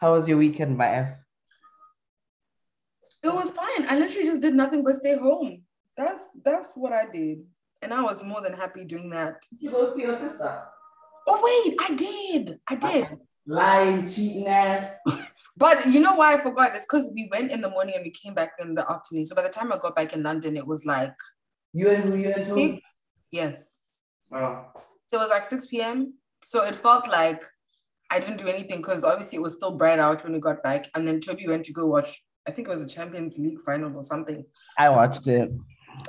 How was your weekend, my F? It was fine. I literally just did nothing but stay home. That's that's what I did. And I was more than happy doing that. You go see your sister. Oh wait, I did. I did. Lying, cheating ass. But you know why I forgot? It's because we went in the morning and we came back in the afternoon. So by the time I got back in London, it was like You and who you and who? Yes. Oh. So it was like 6 p.m. So it felt like I didn't do anything because obviously it was still bright out when we got back. And then Toby went to go watch, I think it was a Champions League final or something. I watched it.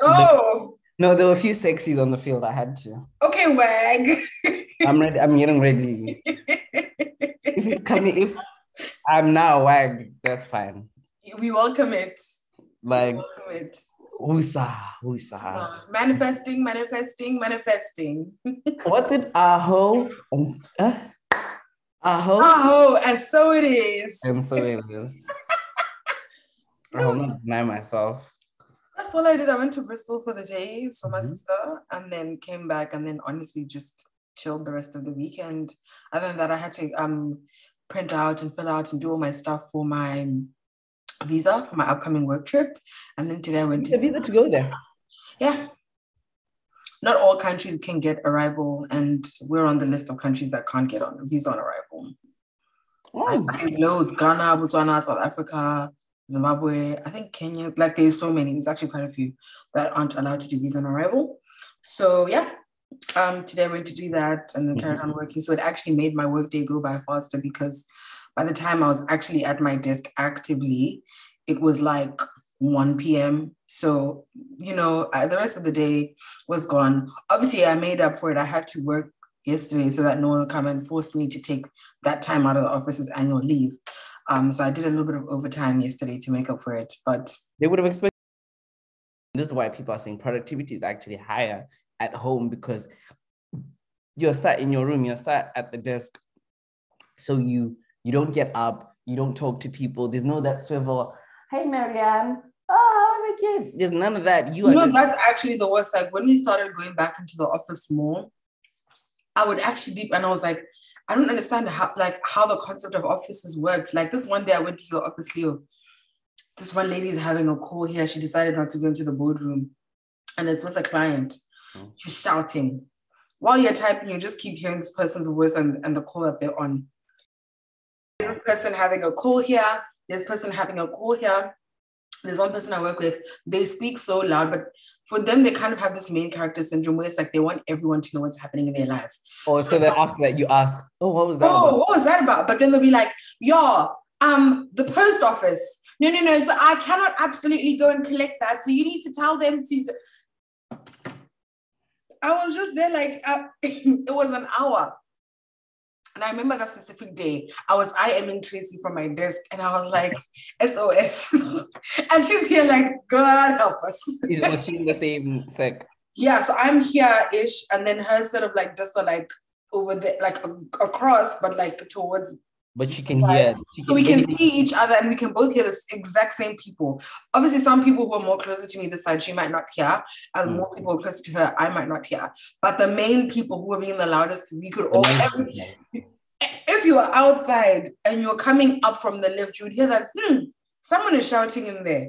Oh, No, there were a few sexies on the field. I had to. okay, wag. I'm ready. I'm getting ready. If come, if I'm now wag, that's fine. we welcome it. Like welcome it. Usa, Usa. Manifesting, manifesting, manifesting. What's it? Aho and uh, Aho. Oh, and so it is. And so it is. I will not deny myself. That's all I did. I went to Bristol for the day, saw my Mhm. sister, and then came back and then honestly just chilled the rest of the weekend. Other than that, I had to um print out and fill out and do all my stuff for my visa for my upcoming work trip. And then today I went to visa to go there. yeah. Not all countries can get arrival, and we're on the list of countries that can't get on visa on arrival. Oh, I think loads Ghana, Botswana, South Africa, Zimbabwe, I think Kenya, like there's so many, there's actually quite a few that aren't allowed to do visa on arrival. So yeah, um, today I went to do that and then carried on working. So it actually made my workday go by faster because by the time I was actually at my desk actively, it was like 1 p.m. So, you know, I, the rest of the day was gone. Obviously, I made up for it. I had to work yesterday so that no one would come and force me to take that time out of the office as annual leave. Um, so I did a little bit of overtime yesterday to make up for it. But they would have expected. This is why people are saying productivity is actually higher at home because you're sat in your room, you're sat at the desk, so you you don't get up, you don't talk to people. There's no that swivel. Hey, Marianne. Oh, how are the kids? There's none of that. You you know, just- that's actually the worst. Like when we started going back into the office more, I would actually deep and I was like, I don't understand how like how the concept of offices worked. Like this one day I went to the office, Leo. This one lady is having a call here. She decided not to go into the boardroom. And it's with a client. Mm. She's shouting. While you're typing, you just keep hearing this person's voice and, and the call that they're on. There's this person having a call here. There's person having a call here. There's one person I work with. They speak so loud, but for them, they kind of have this main character syndrome where it's like they want everyone to know what's happening in their lives. Oh, so then after that you ask, oh, what was that Oh, about? what was that about? But then they'll be like, yeah, um, the post office. No, no, no. So I cannot absolutely go and collect that. So you need to tell them to. I was just there like uh, it was an hour. And I remember that specific day, I was IMing Tracy from my desk and I was like, SOS. and she's here like, God help us. Is- Was she in the same sec? Yeah, so I'm here-ish, and then her sort of like just like over there, like across, but like towards But she can Right. hear. she so we can hear- see each other and we can both hear the exact same people. Obviously, some people who are more closer to me this side, she might not hear, and Mm. more people closer to her, I might not hear. But the main people who are being the loudest, we could all. every- if you are outside and you're coming up from the lift, you would hear that. Hmm, someone is shouting in there.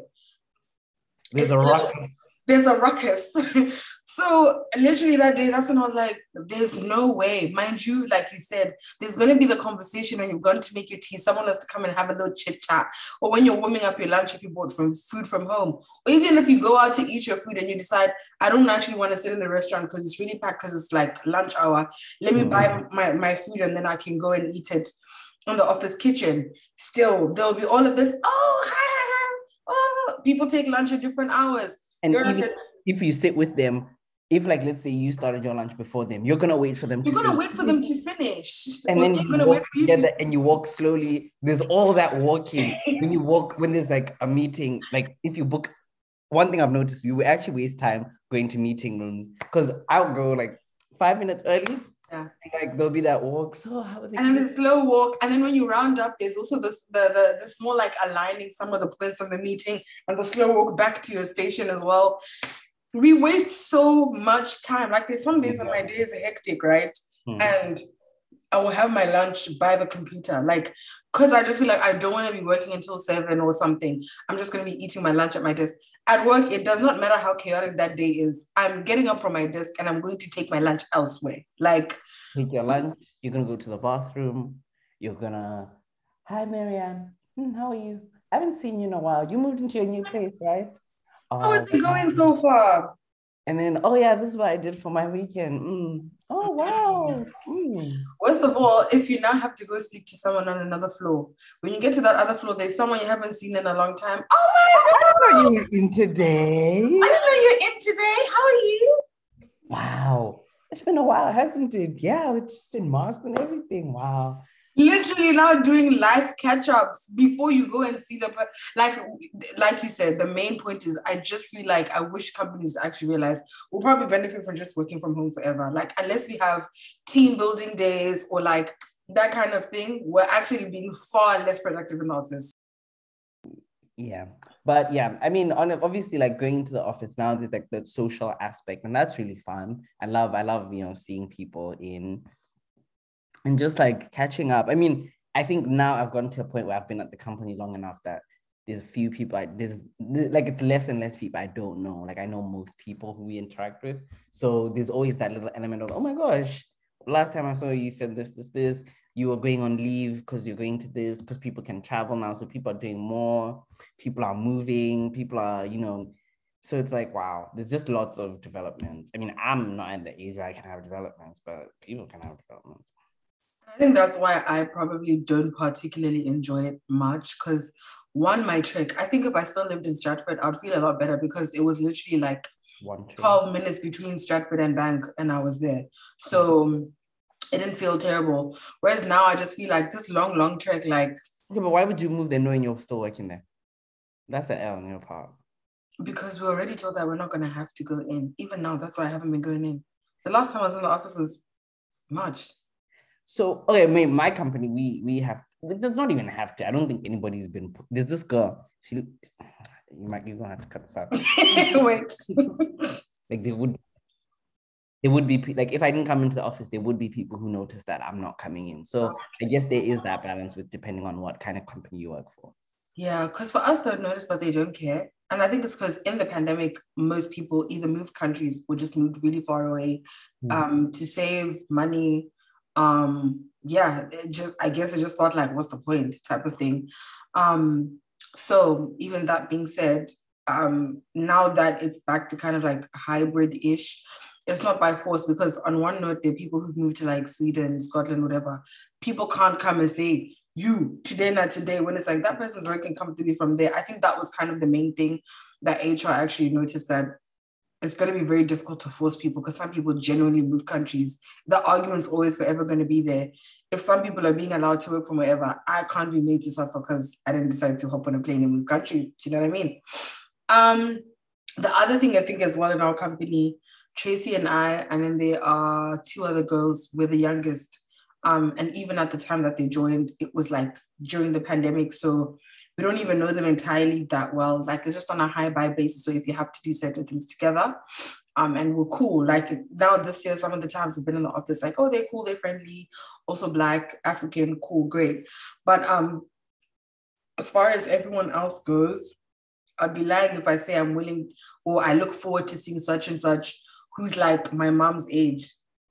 There's a ruckus. There's a ruckus. so literally that day, that's when I was like, there's no way. Mind you, like you said, there's gonna be the conversation when you're going to make your tea, someone has to come and have a little chit chat. Or when you're warming up your lunch if you bought from food from home. Or even if you go out to eat your food and you decide, I don't actually want to sit in the restaurant because it's really packed because it's like lunch hour. Let me Mm. buy my, my food and then I can go and eat it in the office kitchen. Still, there'll be all of this. Oh, hi, hi, hi. Oh, people take lunch at different hours. And even if you sit with them, if like let's say you started your lunch before them, you're gonna wait for them You're to gonna finish. wait for them to finish. and then You're you gonna walk wait for you to- together and you walk slowly. There's all that walking. when you walk, when there's like a meeting, like if you book one thing I've noticed, we will actually waste time going to meeting rooms because I'll go like five minutes early. Yeah. Like there'll be that walk. So how are they? and then this slow walk, and then when you round up, there's also this the, the this more like aligning some of the points of the meeting and the slow walk back to your station as well. We waste so much time. Like there's some days when my day is hectic, right? Hmm. And I will have my lunch by the computer. Like, because I just feel like I don't want to be working until seven or something. I'm just going to be eating my lunch at my desk. At work, it does not matter how chaotic that day is. I'm getting up from my desk and I'm going to take my lunch elsewhere. Like, take your lunch, you're going to go to the bathroom, you're going to, hi, Marianne, hmm, how are you? I haven't seen you in a while. You moved into your new place, right? How is it going so far? And then, oh yeah, this is what I did for my weekend. Mm. Oh wow. Mm. Worst of all, if you now have to go speak to someone on another floor, when you get to that other floor, there's someone you haven't seen in a long time. Oh my god! Are you in today? I didn't know you're in today. How are you? Wow. It's been a while, hasn't it? Yeah, it's just in masks and everything. Wow literally now doing live catch-ups before you go and see the like like you said the main point is i just feel like i wish companies actually realize we'll probably benefit from just working from home forever. Like unless we have team building days or like that kind of thing we're actually being far less productive in the office. Yeah. But yeah i mean on obviously like going to the office now there's like the social aspect and that's really fun. I love i love you know seeing people in and just like catching up. I mean, I think now I've gotten to a point where I've been at the company long enough that there's a few people I there's like it's less and less people I don't know. Like I know most people who we interact with. So there's always that little element of, oh my gosh, last time I saw you, you said this, this, this. You were going on leave because you're going to this, because people can travel now. So people are doing more, people are moving, people are, you know, so it's like, wow, there's just lots of developments. I mean, I'm not at the age where I can have developments, but people can have developments. I think that's why I probably don't particularly enjoy it much because one, my trick, I think if I still lived in Stratford, I'd feel a lot better because it was literally like one 12 minutes between Stratford and Bank and I was there. So it didn't feel terrible. Whereas now I just feel like this long, long trek, like. Okay, but why would you move there knowing you're still working there? That's an L on your part. Because we already told that we're not going to have to go in. Even now, that's why I haven't been going in. The last time I was in the office was March. So okay, my, my company, we we have it does not even have to. I don't think anybody's been there's this girl. She you might you're gonna have to cut this out. Wait. like they would there would be like if I didn't come into the office, there would be people who notice that I'm not coming in. So I guess there is that balance with depending on what kind of company you work for. Yeah, because for us, they'll notice, but they don't care. And I think it's because in the pandemic, most people either moved countries or just moved really far away mm. um, to save money um yeah it just i guess it just felt like what's the point type of thing. Um so even that being said um now that it's back to kind of like hybrid-ish it's not by force because on one note there are people who've moved to like sweden scotland whatever. People can't come and say you today not today when it's like that person's working comfortably from there. I think that was kind of the main thing that hr actually noticed that it's going to be very difficult to force people because some people genuinely move countries. The argument's always forever going to be there. If some people are being allowed to work from wherever, I can't be made to suffer because I didn't decide to hop on a plane and move countries. Do you know what I mean? Um, the other thing I think as well in our company, Tracy and I, and then there are two other girls, we're the youngest. Um, and even at the time that they joined, it was like during the pandemic. So we don't even know them entirely that well. Like it's just on a high by basis. So if you have to do certain things together, um, and we're cool. Like now this year, some of the times we've been in the office, like, oh, they're cool, they're friendly, also black, African, cool, great. But um, as far as everyone else goes, I'd be lying if I say I'm willing or I look forward to seeing such and such who's like my mom's age.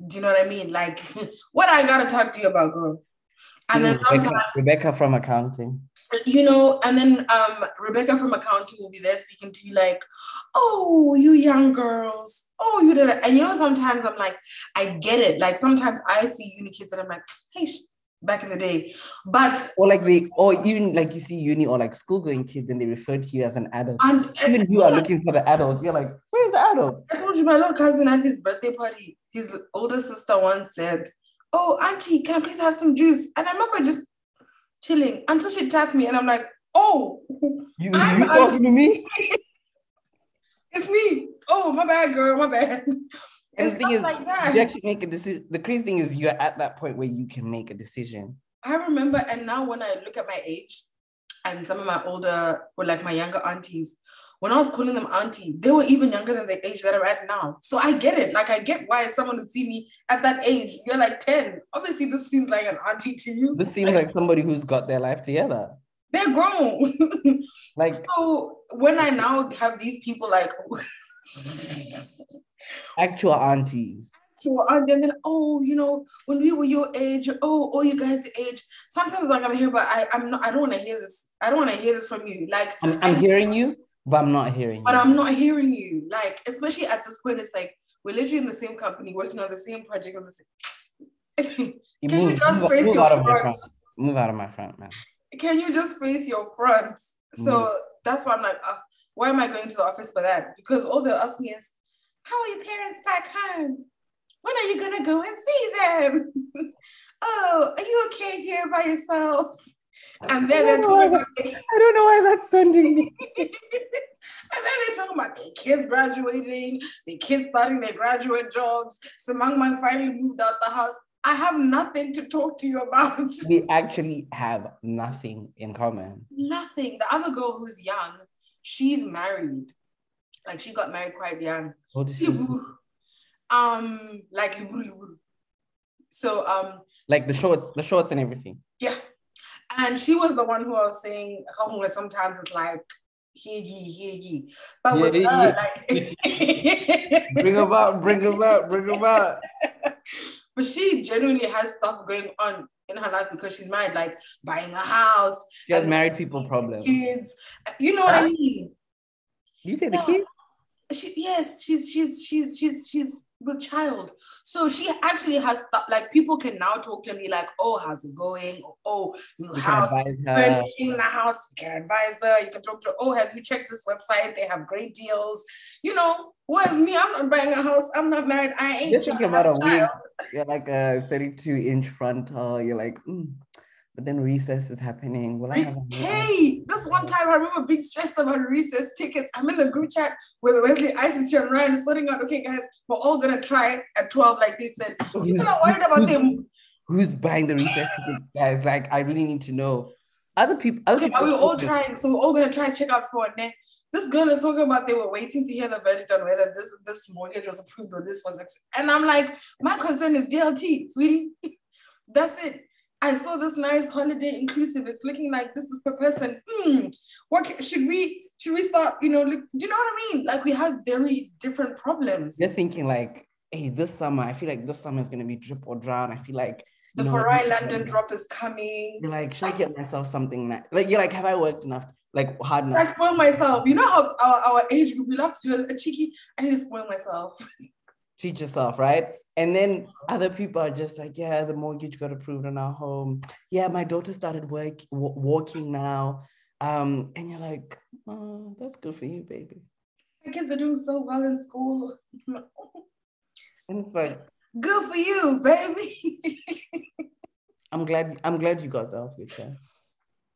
Do you know what I mean? Like, what I gotta talk to you about, girl? And then Rebecca, Rebecca from accounting you know, and then um, Rebecca from accounting will be there speaking to you like, oh, you young girls, oh, you did it. And you know, sometimes I'm like, I get it. Like sometimes I see uni kids and I'm like, hey, back in the day. But or like they or even like you see uni or like school going kids and they refer to you as an adult. And even you are looking for the adult. You're like, where's the adult? I told you my little cousin at his birthday party, his older sister once said, Oh, auntie, can I please have some juice? And I remember just chilling until she tapped me, and I'm like, oh, you, I'm you talking to me? it's me. Oh, my bad, girl, my bad. And the thing is, like that. you actually make a decision. The crazy thing is, you're at that point where you can make a decision. I remember, and now when I look at my age, and some of my older or like my younger aunties, when I was calling them auntie, they were even younger than the age that I'm at now. So I get it. Like I get why someone would see me at that age. You're like 10. Obviously, this seems like an auntie to you. This seems like somebody who's got their life together. They're grown. Like so when I now have these people like actual aunties. to and then oh, you know, when we were your age, oh, oh, you guys your age. Sometimes like I'm here, but I, I'm not I don't want to hear this. I don't want to hear this from you. Like I'm, I'm hearing you, but I'm not hearing you. but you. I'm not hearing you. Like, especially at this point, it's like we're literally in the same company, working on the same project on the same. You Can you move, just move- face move your out of my front? front. Move out of my front, man. Can you just face your front? So that's why I'm like, uh, why am I going to the office for that? Because all they'll ask me is, how are your parents back home? When are you gonna go and see them? oh, are you okay here by yourself? And then they're talking about I don't know why that's sending me. and then they're talking about their kids graduating, their kids starting their graduate jobs. So Mang Mang finally moved out the house. I have nothing to talk to you about. We actually have nothing in common. nothing. The other girl who's young, she's married. Like she got married quite young. What is she? Um, like. So um, Like the shorts, the shorts and everything. Yeah. And she was the one who I was saying how sometimes it's like heji, heji. But with Yeah, her, yeah. like Bring them out, bring them out, bring them out. but she genuinely has stuff going on in her life because she's married, like buying a house, She has married people problems. Kids. You know what I ah. mean? you say the Yeah. kid? She, yes, she's she's she's she's she's with child. So she actually has stuff like people can now talk to me like, oh, how's it going? Or, oh, new You house, furnishing the house, you can advise her, you can talk to her, oh, have you checked this website? They have great deals. You know, whereas me, I'm not buying a house, I'm not married, I ain't You're thinking about a wig. child. You're like a 32 inch frontal. You're like, mm. But then recess is happening. Will I have a? Hey, this one time I remember being stressed about recess tickets. I'm in the group chat with Wesley, ICT, and Ryan sorting out, okay, guys, we're all gonna try at 12, like they said. You're not worried about who's- them. Who's buying the recess tickets, guys? Like, I really need to know. Other people, other Okay, people. are we all trying? So we're all gonna try and check out for it. This girl is talking about they were waiting to hear the verdict on whether this this mortgage was approved or this was, ex- and I'm like, my concern is DLT, sweetie. That's it. I saw this nice holiday inclusive. It's looking like this is per person. Hmm. What ca- should we should we start? You know, look, do you know what I mean? Like we have very different problems. They're thinking like, hey, this summer, I feel like this summer is gonna be drip or drown. I feel like The you know, Farai London drop is coming. You're like, should I get myself something that like you're like, have I worked enough? Like hard enough. I spoil myself. You know how our, our age group we love to do a, a cheeky. I need to spoil myself. Treat yourself, right? And then other people are just like, yeah, the mortgage got approved on our home. Yeah, my daughter started work w- walking now. Um, and you're like, oh, that's good for you, baby. My kids are doing so well in school. And it's like, Good for you, baby. I'm glad, I'm glad you got that chest.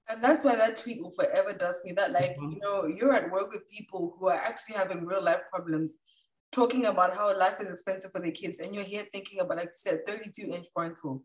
and that's why that tweet will forever dust me that, like, Mhm. you know, you're at work with people who are actually having real life problems, talking about how life is expensive for the kids, and you're here thinking about, like you said, 32 inch frontal.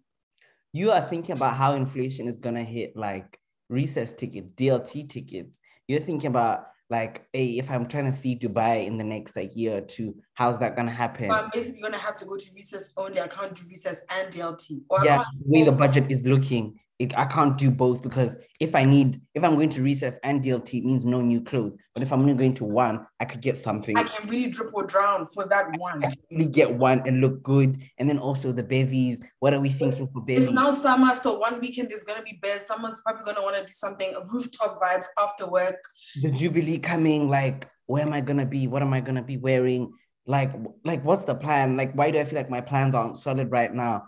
You are thinking about how inflation is gonna hit like recess tickets, DLT tickets. You're thinking about like, hey, if I'm trying to see Dubai in the next like year or two, how's that gonna happen? I'm basically gonna have to go to recess only. I can't do recess and DLT. Or I yeah, can't the way the budget is looking, it, I can't do both because if I need, if I'm going to recess and DLT, it means no new clothes. But if I'm only going to one, I could get something. I can really drip or drown for that one. I can really get one and look good. And then also the bevies. What are we thinking for bevies? It's now summer, so one weekend there's gonna be bears. Someone's probably gonna want to do something rooftop vibes after work. the Jubilee coming. Like, where am I gonna be? What am I gonna be wearing? Like, like what's the plan? Like, why do I feel like my plans aren't solid right now?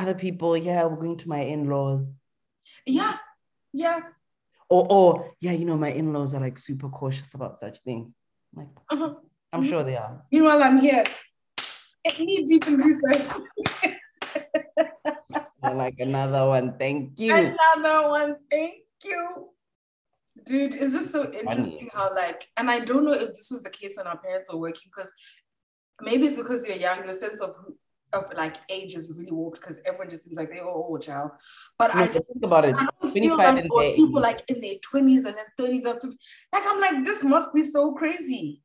Other people, yeah, we're going to my in-laws. Yeah, yeah. Or, or yeah, you know, my in-laws are like super cautious about such things. Like, Uh-huh. I'm sure they are. Meanwhile, I'm here, knee deep in. They're like another one. Thank you. Another one. Thank you. Dude, it's just so interesting how like, and I don't know if this was the case when our parents were working, because maybe it's because you're young, your sense of of like ages really warped because everyone just seems like they're all old child. But No, I just think about it. I don't feel like there people like in their 20s and then 30s and 50s. Like I'm like, this must be so crazy.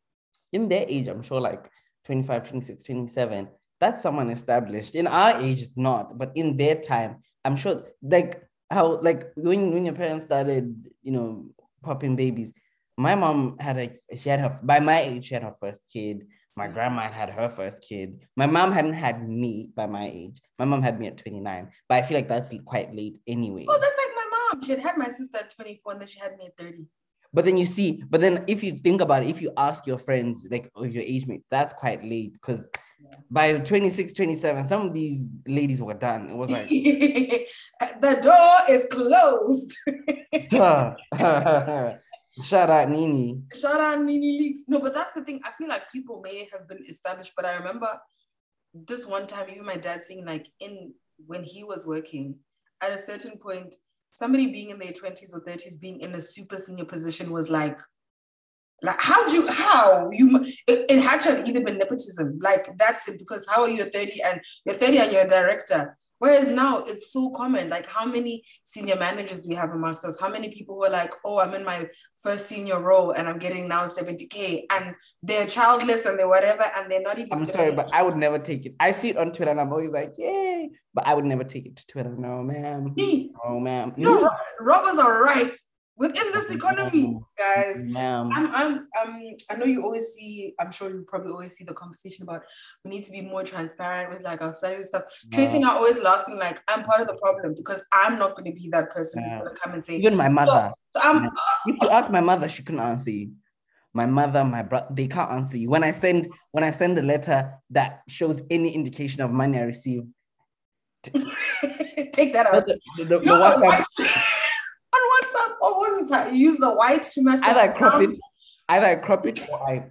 in their age, I'm sure like 25, 26, 27, that's someone established. In our age, it's not, but in their time, I'm sure like how like when, when your parents started, you know, popping babies, my mom had a she had her by my age, she had her first kid. My grandma had her first kid. My mom hadn't had me by my age. My mom had me at 29, but I feel like that's quite late anyway. Oh, that's like my mom. She had had my sister at 24 and then she had me at 30. But then you see, but then if you think about it, if you ask your friends, like of your age mates, that's quite late because Yeah. by 26, 27, some of these ladies were done. It was like, the door is closed. Shout out Nini. Shout out Nini Leaks. No, but that's the thing. I feel like people may have been established, but I remember this one time, even my dad saying, like, in when he was working, at a certain point, somebody being in their 20s or 30s, being in a super senior position was like, like how do you how you it, it had to have either been nepotism like that's it because how are you 30 and you're 30 and you're a director whereas now it's so common like how many senior managers do we have amongst us how many people were like oh i'm in my first senior role and i'm getting now 70k and they're childless and they're whatever and they're not even I'm sorry, but I would never take it. I see it on Twitter and I'm always like, yay. But I would never take it to Twitter. No, ma'am. Me, No, ma'am. no, ro- robbers are rife within this economy No. guys. I'm, I'm, um, I know you always see, I'm sure you probably always see the conversation about we need to be more transparent with like our salary stuff. Tracy and I always laughing, like, I'm part of the problem because I'm not going to be that person who's going to come and say, Even my mother. so I'm, If you ask my mother, she couldn't answer you. My mother, my brother, they can't answer you. When I send when I send a letter that shows any indication of money I receive, take that out. the, the, the, the No, WhatsApp- white- on WhatsApp that? You use the white to match the either I crop it, either I crop it or I.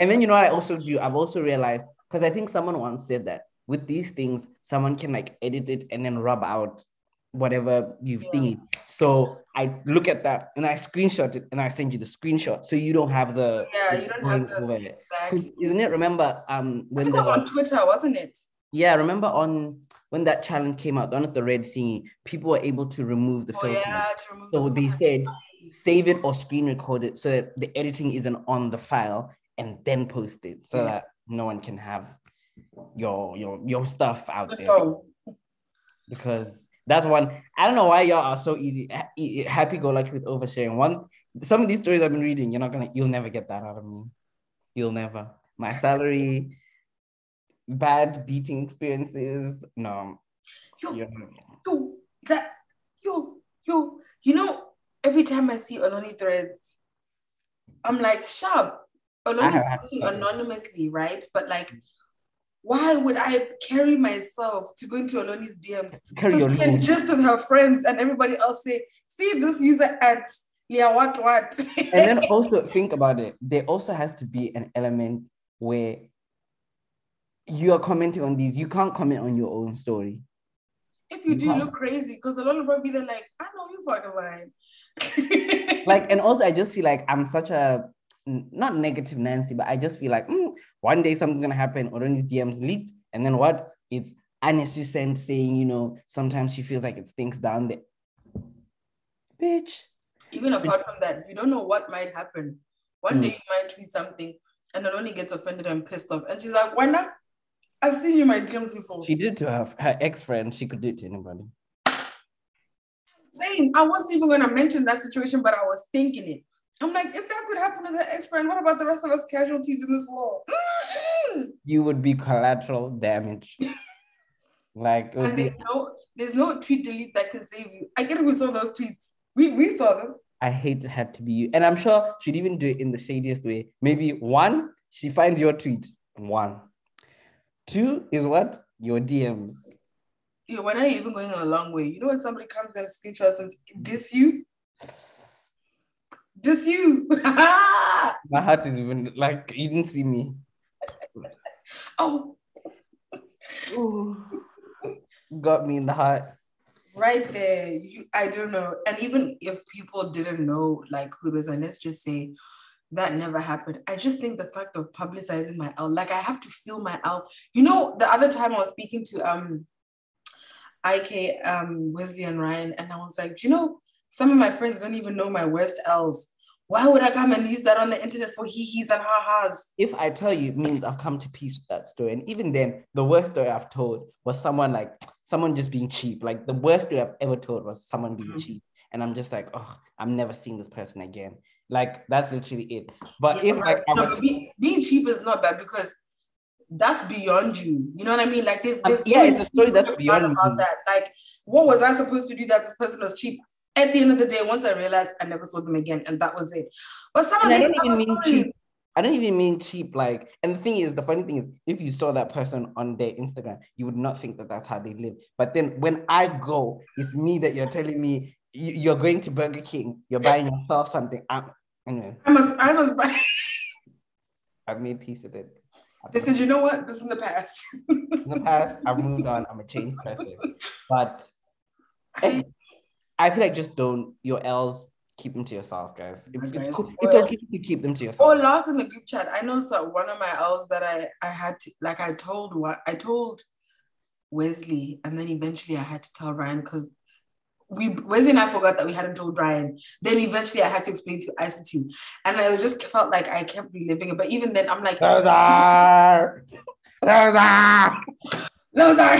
and then you know what I also do? I've also realized because I think someone once said that with these things, someone can like edit it and then rub out whatever you've Yeah. thingy. So I look at that and I screenshot it and I send you the screenshot so you don't have the Yeah, the you don't have the over it. exact. 'Cause isn't it? Remember um I think was on Twitter, wasn't it? yeah remember on when that challenge came out, the one with the red thingy, people were able to remove the Oh filter. yeah, So the they filter. said save it or screen record it so that the editing isn't on the file and then post it so Yeah. that no one can have your your your stuff out there Oh, because that's one I don't know why y'all are so easy happy go lucky with oversharing one some of these stories I've been reading you're not gonna you'll never get that out of me you'll never my salary bad beating experiences no yo, you're yo, that yo, yo, you know, every time I see Oloni threads, I'm like, sharp. Oloni's posting anonymously, right? But like, why would I carry myself to go into Oloni's DMs carry so your she can just with her friends and everybody else say, see this user at yeah, what what? and then also think about it there also has to be an element where you are commenting on these you can't comment on your own story if you do, Yeah. you look crazy because Oloni will probably be there like, I know you fucking lying. like and also i just feel like i'm such a not negative nancy but i just feel like mm, one day something's gonna happen or these dms leaked and then what it's Annecy sent saying you know sometimes she feels like it stinks down there bitch even apart from that, you don't know what might happen. One Mm. day you might tweet something and Oloni gets offended and pissed off. And she's like, why not? I've seen you in my dreams before. she did to her her ex-friend she could do it to anybody Saying I wasn't even gonna mention that situation, but I was thinking it. I'm like, if that could happen to the ex-friend, what about the rest of us casualties in this war? Mm-mm. you would be collateral damage like And be there's no there's no tweet delete that can save you. I get it, we saw those tweets. We we saw them. I hate it had to be you. And I'm sure she'd even do it in the shadiest way. Maybe one, she finds your tweet. One. Two is what? Your DMs. Yeah, when are you even going a long way? You know when somebody comes and screenshots and diss you? Diss you. My heart is even like you didn't see me. oh, Ooh. Got me in the heart. right there. You, I don't know. And even if people didn't know like who it was, and let's just say that never happened. I just think the fact of publicizing my L, like I have to feel my L. You know, the other time I was speaking to um IK, um, Wesley and Ryan, and I was like, you know, some of my friends don't even know my worst L's. Why would I come and use that on the internet for hee-hees and ha-has? If I tell you, it means I've come to peace with that story. And even then, the worst story I've told was someone like someone just being cheap. Like the worst story I've ever told was someone being mm-hmm. cheap. And I'm just like, oh, I'm never seeing this person again. Like that's literally it. But yeah, if like no, but being, being cheap is not bad because that's beyond you. You know what I mean? Like this, this yeah, it's a story that's beyond about me. that. Like, what was I supposed to do that this person was cheap? At the end of the day, once I realized I never saw them again, and that was it. But some of these I don't even mean cheap. I don't even mean cheap. Like, and the thing is, the funny thing is, if you saw that person on their Instagram, you would not think that that's how they live. But then when I go, it's me that you're telling me you're going to Burger King, you're buying yourself something. I'm, anyway. I must, I must buy. I've made peace with it. They said, you know what? This is in the past. in the past, I've moved on. I'm a changed person. But I, I feel like just don't your L's keep them to yourself, guys. It's, it's cool. It's okay to keep them to yourself. Or laugh in the group chat. I know so one of my L's that I I had to like I told what I told Wesley, and then eventually I had to tell Ryan because we Wesley and I forgot that we hadn't told Ryan. Then eventually I had to explain to ICT. And I just felt like I kept reliving it. But even then I'm like those are those are those are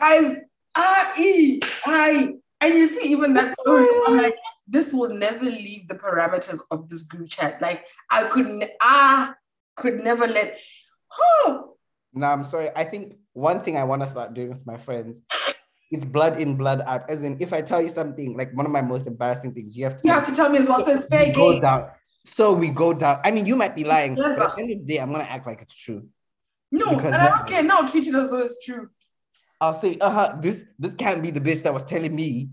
guys I I and you see even that story I'm like this will never leave the parameters of this group chat. Like I couldn't I could never let oh no, I'm sorry. I think one thing I want to start doing with my friends it's blood in, blood out. As in, if I tell you something, like one of my most embarrassing things, you have to you have to tell me as well. So it's fair go down. So we go down. I mean, you might be lying, but at the end of the day, I'm gonna act like it's true. No, and I don't care. Now treat it as though it's true. I'll say, uh huh. This this can't be the bitch that was telling me.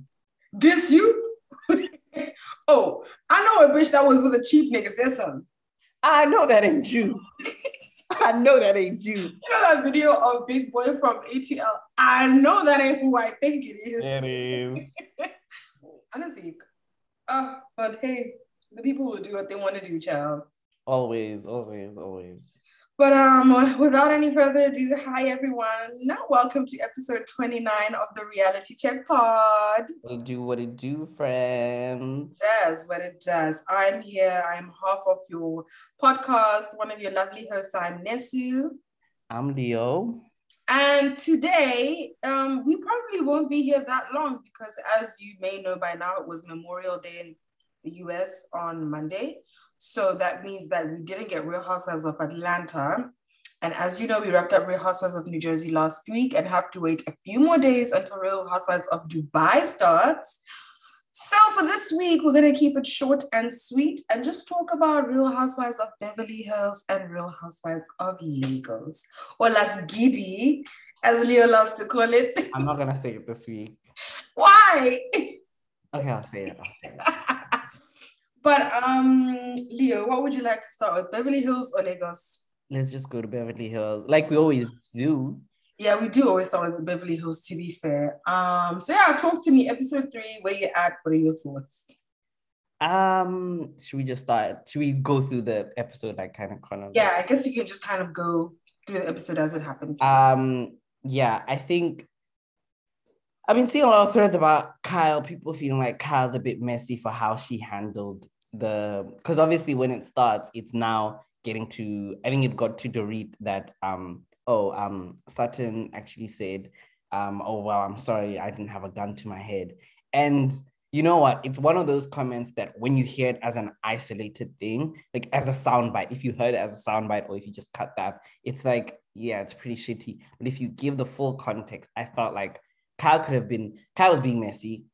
This you? oh, I know a bitch that was with a cheap nigga. Said something. I know that ain't you. I know that ain't you. You know that video of Big Boy from ATL? I know that ain't who I think it is. It is. Honestly, uh, but hey, the people will do what they want to do, child. Always, always, always. But um, without any further ado, hi everyone. Welcome to episode 29 of the Reality Check Pod. It do what it do, friends. Does what it does. I'm here. I'm half of your podcast, one of your lovely hosts. I'm Nesu. I'm Leo. And today, um, we probably won't be here that long because, as you may know by now, it was Memorial Day in the US on Monday. So that means that we didn't get Real Housewives of Atlanta. And as you know, we wrapped up Real Housewives of New Jersey last week and have to wait a few more days until Real Housewives of Dubai starts. So for this week, we're going to keep it short and sweet and just talk about Real Housewives of Beverly Hills and Real Housewives of Lagos, or Las Giddy, as Leo loves to call it. I'm not going to say it this week. Why? Okay, I'll say it. I'll say it. But um, Leo, what would you like to start with, Beverly Hills or Lagos? Let's just go to Beverly Hills, like we always do. Yeah, we do always start with Beverly Hills. To be fair, um, so yeah, talk to me. Episode three, where you at? What are your thoughts? Um, should we just start? Should we go through the episode like kind of chronology? Yeah, I guess you can just kind of go through the episode as it happened. Um, yeah, I think I've been seeing a lot of threads about Kyle, people feeling like Kyle's a bit messy for how she handled the because obviously when it starts, it's now getting to I think it got to Dorit that um oh um Sutton actually said um oh well I'm sorry I didn't have a gun to my head. And you know what? It's one of those comments that when you hear it as an isolated thing like as a soundbite if you heard it as a soundbite or if you just cut that it's like yeah it's pretty shitty. But if you give the full context I felt like Kyle could have been Kyle was being messy,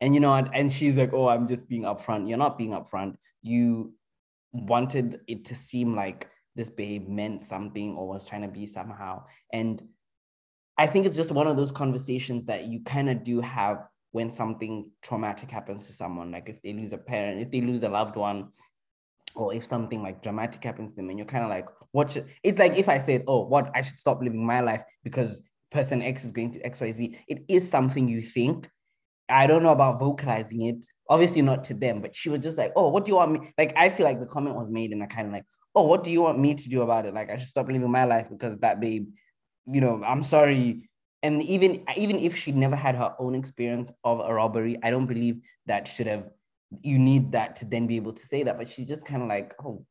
and you know, and, and she's like, "Oh, I'm just being upfront." You're not being upfront. You wanted it to seem like this babe meant something or was trying to be somehow, and I think it's just one of those conversations that you kind of do have when something traumatic happens to someone, like if they lose a parent, if they lose a loved one, or if something like dramatic happens to them, and you're kind of like, what should, it's like if I said, oh, what, I should stop living my life because person X is going to XYZ, it is something you think. I don't know about vocalizing it. Obviously not to them, but she was just like, "Oh, what do you want me?" Like I feel like the comment was made, and I kind of like, "Oh, what do you want me to do about it?" Like I should stop living my life because that babe, you know, I'm sorry. And even even if she never had her own experience of a robbery, I don't believe that should have. You need that to then be able to say that, but she's just kind of like, "Oh,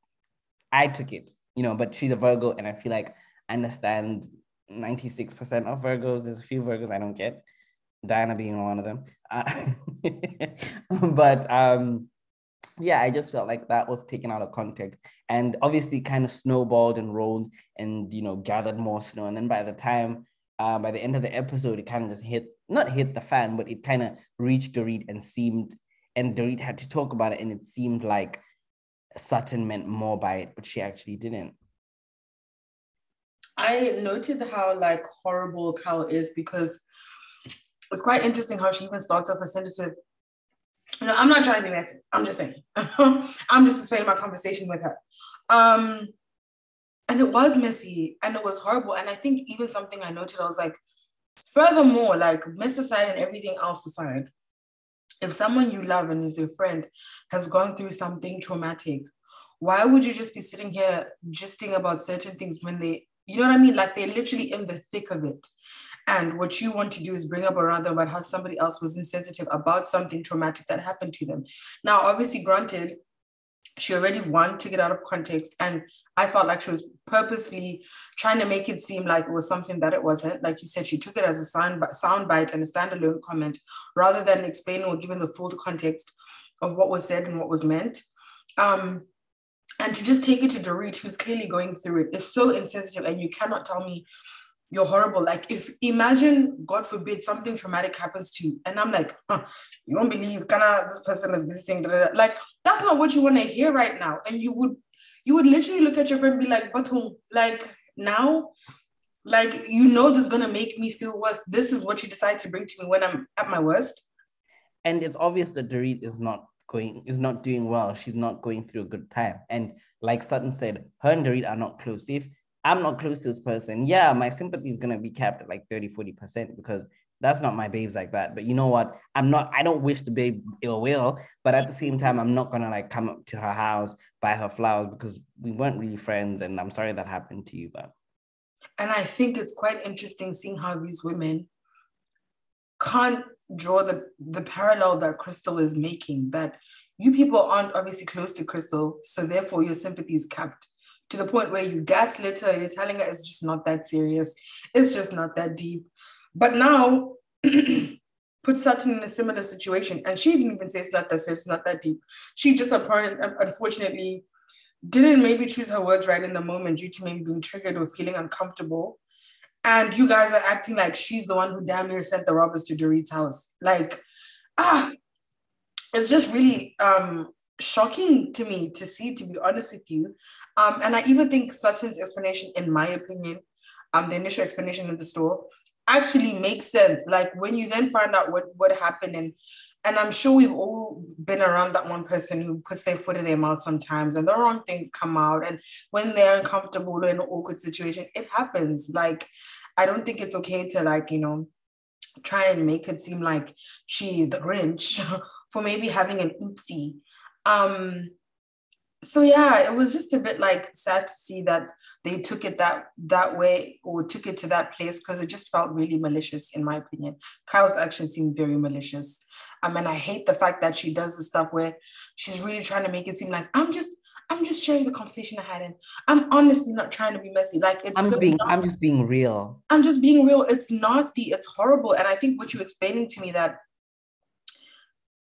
I took it," you know. But she's a Virgo, and I feel like I understand 96% of Virgos. There's a few Virgos I don't get. Diana being one of them. Uh, but um, yeah, I just felt like that was taken out of context and obviously kind of snowballed and rolled and, you know, gathered more snow. And then by the time, uh, by the end of the episode, it kind of just hit, not hit the fan, but it kind of reached Dorit and seemed, and Dorit had to talk about it. And it seemed like Sutton meant more by it, but she actually didn't. I noted how like horrible Cal is because it's quite interesting how she even starts off a sentence with, you know, I'm not trying to be messy. I'm just saying. I'm just explaining my conversation with her. Um, and it was messy and it was horrible. And I think even something I noted, I was like, furthermore, like mess aside and everything else aside, if someone you love and is your friend has gone through something traumatic, why would you just be sitting here gisting about certain things when they, you know what I mean? Like they're literally in the thick of it. And what you want to do is bring up around them about how somebody else was insensitive about something traumatic that happened to them. Now, obviously, granted, she already wanted to get out of context. And I felt like she was purposely trying to make it seem like it was something that it wasn't. Like you said, she took it as a sound, sound bite and a standalone comment rather than explaining or giving the full context of what was said and what was meant. Um, and to just take it to Dorit, who's clearly going through it, is so insensitive. And you cannot tell me you're horrible. Like if imagine, God forbid, something traumatic happens to you, and I'm like, huh, you won't believe, Kana, this person is missing. Like that's not what you want to hear right now. And you would, you would literally look at your friend be like, but who? Like now, like you know, this is gonna make me feel worse. This is what you decide to bring to me when I'm at my worst. And it's obvious that Dorit is not going, is not doing well. She's not going through a good time. And like Sutton said, her and Dorit are not close. If I'm not close to this person, yeah, my sympathy is gonna be capped at like 30, 40% because that's not my babes like that. But you know what? I'm not, I don't wish the babe ill will, but at the same time, I'm not gonna like come up to her house, buy her flowers because we weren't really friends. And I'm sorry that happened to you, but and I think it's quite interesting seeing how these women can't draw the, the parallel that Crystal is making, that you people aren't obviously close to Crystal, so therefore your sympathy is capped to the point where you gaslit her, you're telling her it's just not that serious, it's just not that deep. But now, put Sutton in a similar situation, and she didn't even say it's not that serious, it's not that deep. She just apparently, unfortunately, didn't maybe choose her words right in the moment due to maybe being triggered or feeling uncomfortable. And you guys are acting like she's the one who damn near sent the robbers to Dorit's house. Like, ah, it's just really um shocking to me to see, to be honest with you. Um, and I even think Sutton's explanation, in my opinion, um, the initial explanation in the store actually makes sense. Like when you then find out what, what happened and and I'm sure we've all been around that one person who puts their foot in their mouth sometimes and the wrong things come out. And when they're uncomfortable or in an awkward situation, it happens. Like, I don't think it's okay to like, you know, try and make it seem like she's the Grinch for maybe having an oopsie. Um so yeah it was just a bit like sad to see that they took it that that way or took it to that place because it just felt really malicious in my opinion. Kyle's action seemed very malicious. Um, and i hate the fact that she does the stuff where she's really trying to make it seem like i'm just i'm just sharing the conversation i had and i'm honestly not trying to be messy like it's i'm so being nasty. i'm just being real i'm just being real it's nasty it's horrible and i think what you're explaining to me that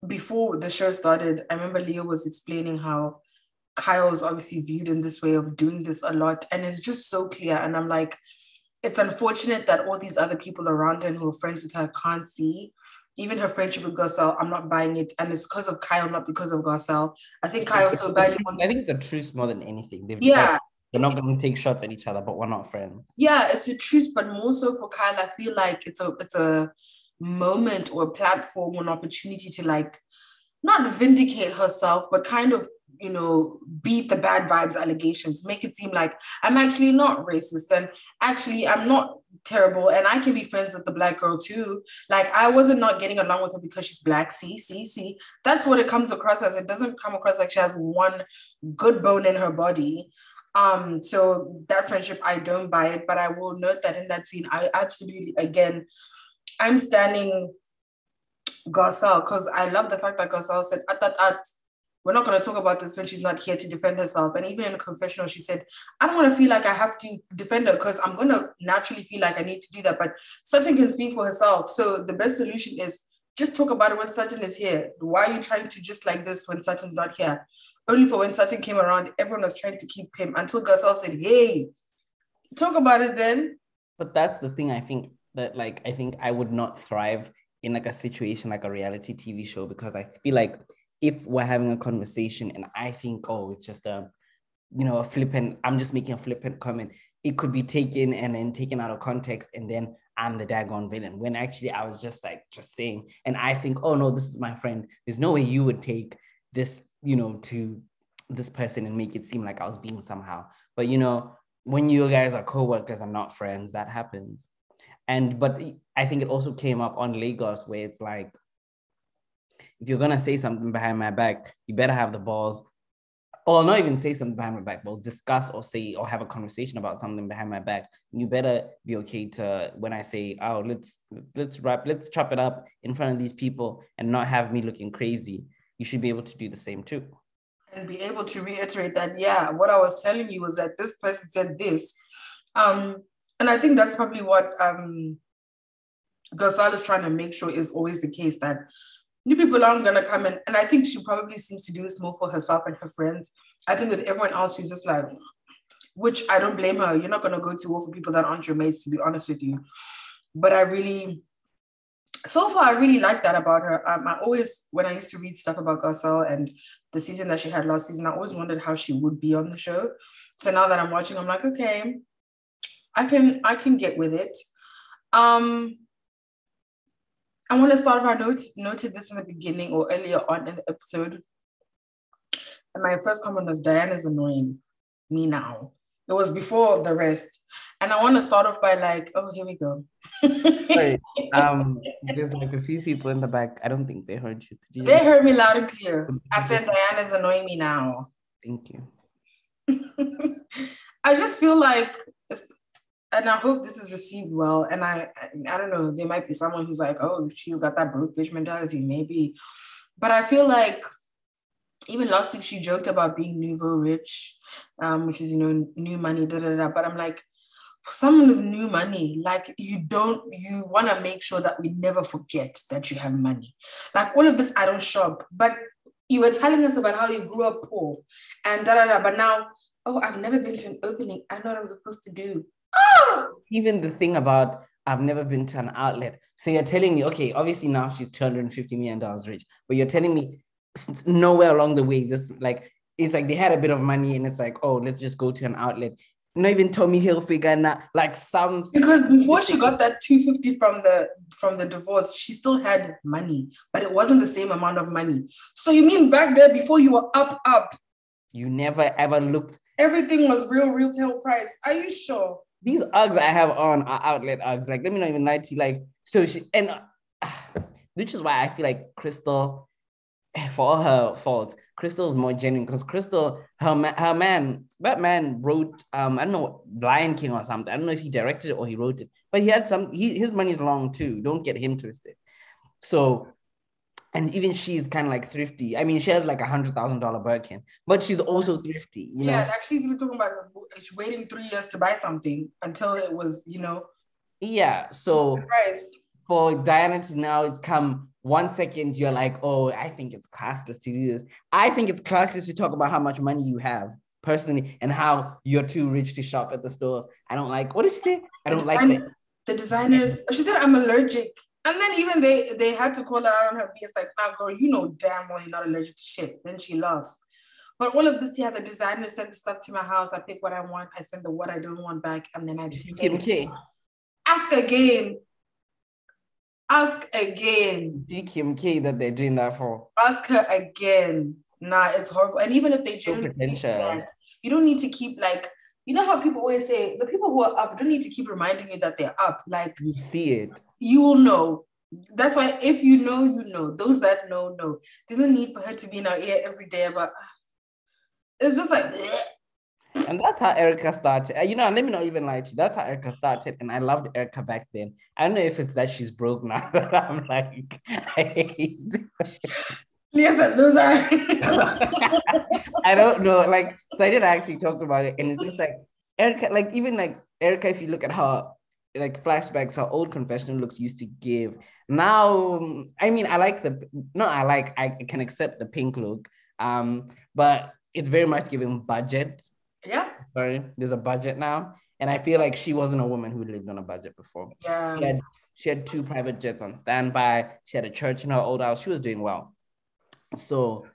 before the show started, I remember Leo was explaining how Kyle is obviously viewed in this way of doing this a lot. And it's just so clear. And I'm like, it's unfortunate that all these other people around her who are friends with her can't see. Even her friendship with Garcelle, I'm not buying it. And it's because of Kyle, not because of Garcelle. I think Kyle's so bad. I think the truth more than anything. They've yeah. they're not going to take shots at each other, but we're not friends. Yeah, it's a truth, but more so for Kyle, I feel like it's a it's a moment or a platform or an opportunity to like not vindicate herself, but kind of, you know, beat the bad vibes allegations, make it seem like I'm actually not racist and actually I'm not terrible. And I can be friends with the black girl too. Like I wasn't not getting along with her because she's black. See, see, see. That's what it comes across as. It doesn't come across like she has one good bone in her body. Um, so that friendship, I don't buy it, but I will note that in that scene, I absolutely again, I'm standing Garcelle because I love the fact that Garcelle said at that at we're not going to talk about this when she's not here to defend herself. And even in the confessional, she said, I don't want to feel like I have to defend her because I'm going to naturally feel like I need to do that. But Sutton can speak for herself. So the best solution is just talk about it when Sutton is here. Why are you trying to just like this when Sutton's not here? Only for when Sutton came around, everyone was trying to keep him until Garcelle said, hey, talk about it then. But that's the thing I think that like I think I would not thrive in like a situation like a reality TV show because I feel like if we're having a conversation and I think, oh, it's just a, you know, a flippant, I'm just making a flippant comment, it could be taken and then taken out of context and then I'm the daggone villain. When actually I was just like, just saying, and I think, oh no, this is my friend. There's no way you would take this, you know, to this person and make it seem like I was being somehow. But you know, when you guys are co-workers and not friends, that happens. And but I think it also came up on Lagos where it's like, if you're gonna say something behind my back, you better have the balls, or not even say something behind my back, but discuss or say or have a conversation about something behind my back. You better be okay to when I say, oh, let's let's wrap, let's chop it up in front of these people and not have me looking crazy. You should be able to do the same too. And be able to reiterate that, yeah, what I was telling you was that this person said this. Um, and I think that's probably what um is trying to make sure is always the case that new people aren't gonna come in. And I think she probably seems to do this more for herself and her friends. I think with everyone else, she's just like, which I don't blame her. You're not gonna go to war for people that aren't your mates, to be honest with you. But I really, so far, I really like that about her. Um, I always, when I used to read stuff about Garcelle and the season that she had last season, I always wondered how she would be on the show. So now that I'm watching, I'm like, okay, I can I can get with it. Um, I want to start off. I note, noted this in the beginning or earlier on in the episode. And my first comment was Diane is annoying me now. It was before the rest. And I want to start off by like, oh, here we go. Wait, um, there's like a few people in the back. I don't think they heard you. you they heard me loud and clear. I said Diane is annoying me now. Thank you. I just feel like and I hope this is received well. And I, I don't know, there might be someone who's like, oh, she's got that broke bitch mentality, maybe. But I feel like even last week she joked about being nouveau rich, um, which is you know new money, da da da. But I'm like, for someone with new money, like you don't, you want to make sure that we never forget that you have money. Like all of this, I don't shop, but you were telling us about how you grew up poor and da da da. But now, oh, I've never been to an opening. I know what I'm supposed to do even the thing about I've never been to an outlet. So you're telling me, okay, obviously now she's $250 million rich, but you're telling me nowhere along the way, this like it's like they had a bit of money and it's like, oh, let's just go to an outlet. Not even Tommy Hilfiger, not like some because before she got that 250 from the from the divorce, she still had money, but it wasn't the same amount of money. So you mean back there before you were up, up? You never ever looked. Everything was real retail price. Are you sure? These Uggs I have on are outlet Uggs. Like, let me not even lie to you. Like, so she, and uh, which is why I feel like Crystal, for her fault, Crystal is more genuine because Crystal, her, her man, that man wrote, um, I don't know, Lion King or something. I don't know if he directed it or he wrote it, but he had some, he, his money's long too. Don't get him twisted. So and even she's kind of like thrifty. I mean, she has like a hundred thousand dollar Birkin, but she's also thrifty. You yeah, know? like she's even talking about she's waiting three years to buy something until it was, you know. Yeah. So for Diana to now come one second, you're like, oh, I think it's classless to do this. I think it's classless to talk about how much money you have personally and how you're too rich to shop at the stores. I don't like. What did she say? I don't like it. The designers. She said I'm allergic and then even they they had to call her out on her BS like, now girl, you know damn well you're not allergic to shit. Then she lost. But all of this, yeah, the designer sent the stuff to my house. I pick what I want. I send the what I don't want back, and then I just K. Ask again. Ask again. Kim K that they're doing that for. Ask her again. Nah, it's horrible. And even if they genuinely, you don't need to keep like you know how people always say the people who are up don't need to keep reminding you that they're up. Like You see it. you will know. That's why if you know, you know. Those that know, know. There's no need for her to be in our ear every day about it's just like bleh. And that's how Erica started. Uh, You know, let me not even lie to you. That's how Erica started. And I loved Erica back then. I don't know if it's that she's broke now. that I'm like, I hate. A loser. I don't know. Like, so I did actually talk about it. And it's just like Erica, like, even like Erica, if you look at her like flashbacks, her old confessional looks used to give. Now, I mean, I like the no, I like I can accept the pink look. Um, but it's very much giving budget. yeah. Sorry, there's a budget now. And I feel like she wasn't a woman who lived on a budget before. Yeah. She had, she had two private jets on standby. She had a church in her old house. She was doing well. So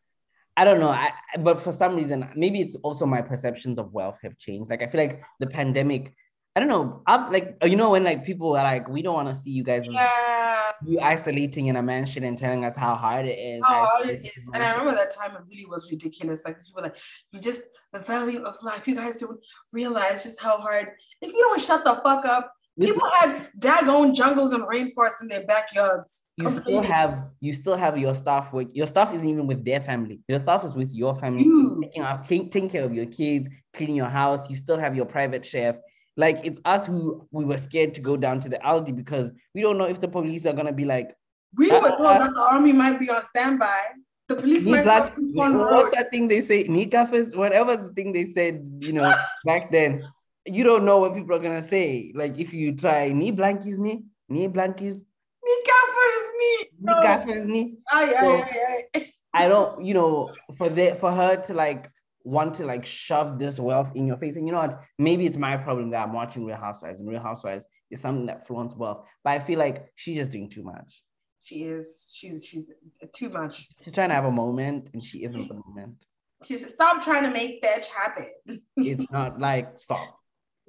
I don't know. I but for some reason, maybe it's also my perceptions of wealth have changed. Like I feel like the pandemic, I don't know. I've like you know when like people are like, we don't want to see you guys Yeah. you isolating in a mansion and telling us how hard it is. How hard it is. And I remember that time it really was ridiculous. Like people were like, you just the value of life. You guys don't realize just how hard. If you don't shut the fuck up, people had daggone jungles and rainforests in their backyards. you still have you still have your staff with your staff isn't even with their family. Your staff is with your family. You. Taking, out, taking, care of your kids, cleaning your house. You still have your private chef. Like it's us who we were scared to go down to the Aldi because we don't know if the police are gonna be like, We were told Uh, that the army might be on standby. The police "Need might black- be on the what's that thing they say? Need gaffers, whatever the thing they said, you know, back then. You don't know what people are gonna say. Like if you try knee blankies, knee, knee blankies, Me gaffers me. knee gaffers, knee. Ay, So- ay, ay, ay. I don't, you know, for the for her to like want to like shove this wealth in your face. And you know what? Maybe it's my problem that I'm watching Real Housewives, and Real Housewives is something that flaunts wealth. But I feel like she's just doing too much. She is. She's she's too much. She's trying to have a moment, and she isn't the moment. She's "Stop trying to make that happen." It's not like stop.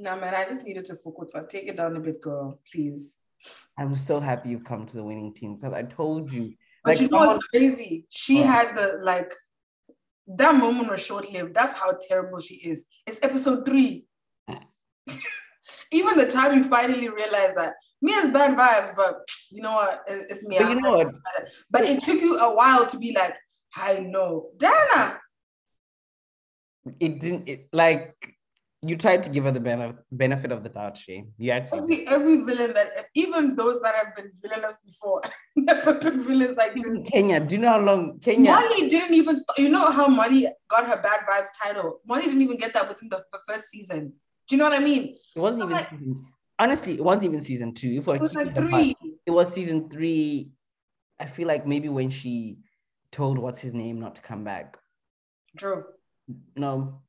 No man, I just needed to focus. I'll take it down a bit, girl, please. I'm so happy you've come to the winning team because I told you. But Like you know someone- what's crazy? She Oh. had the like that moment was short lived. That's how terrible she is. It's episode three. Even the time you finally realize that me has bad vibes, but you know what? It- It's me. But you know what? But it took you a while to be like, I know, Dana. It didn't. It like you tried to give her the benefit benefit of the doubt, Shay. You actually did. Every every villain that even those that have been villainous before never been villains like this. Kenya. Do you know how long Kenya? Molly didn't even. St- you know how Molly got her bad vibes title. Molly didn't even get that within the, the first season. Do you know what I mean? It wasn't even Like- season. Honestly, it wasn't even season two. If It was like three. fact- it was season three. I feel like maybe when she told what's his name not to come back. Drew. No.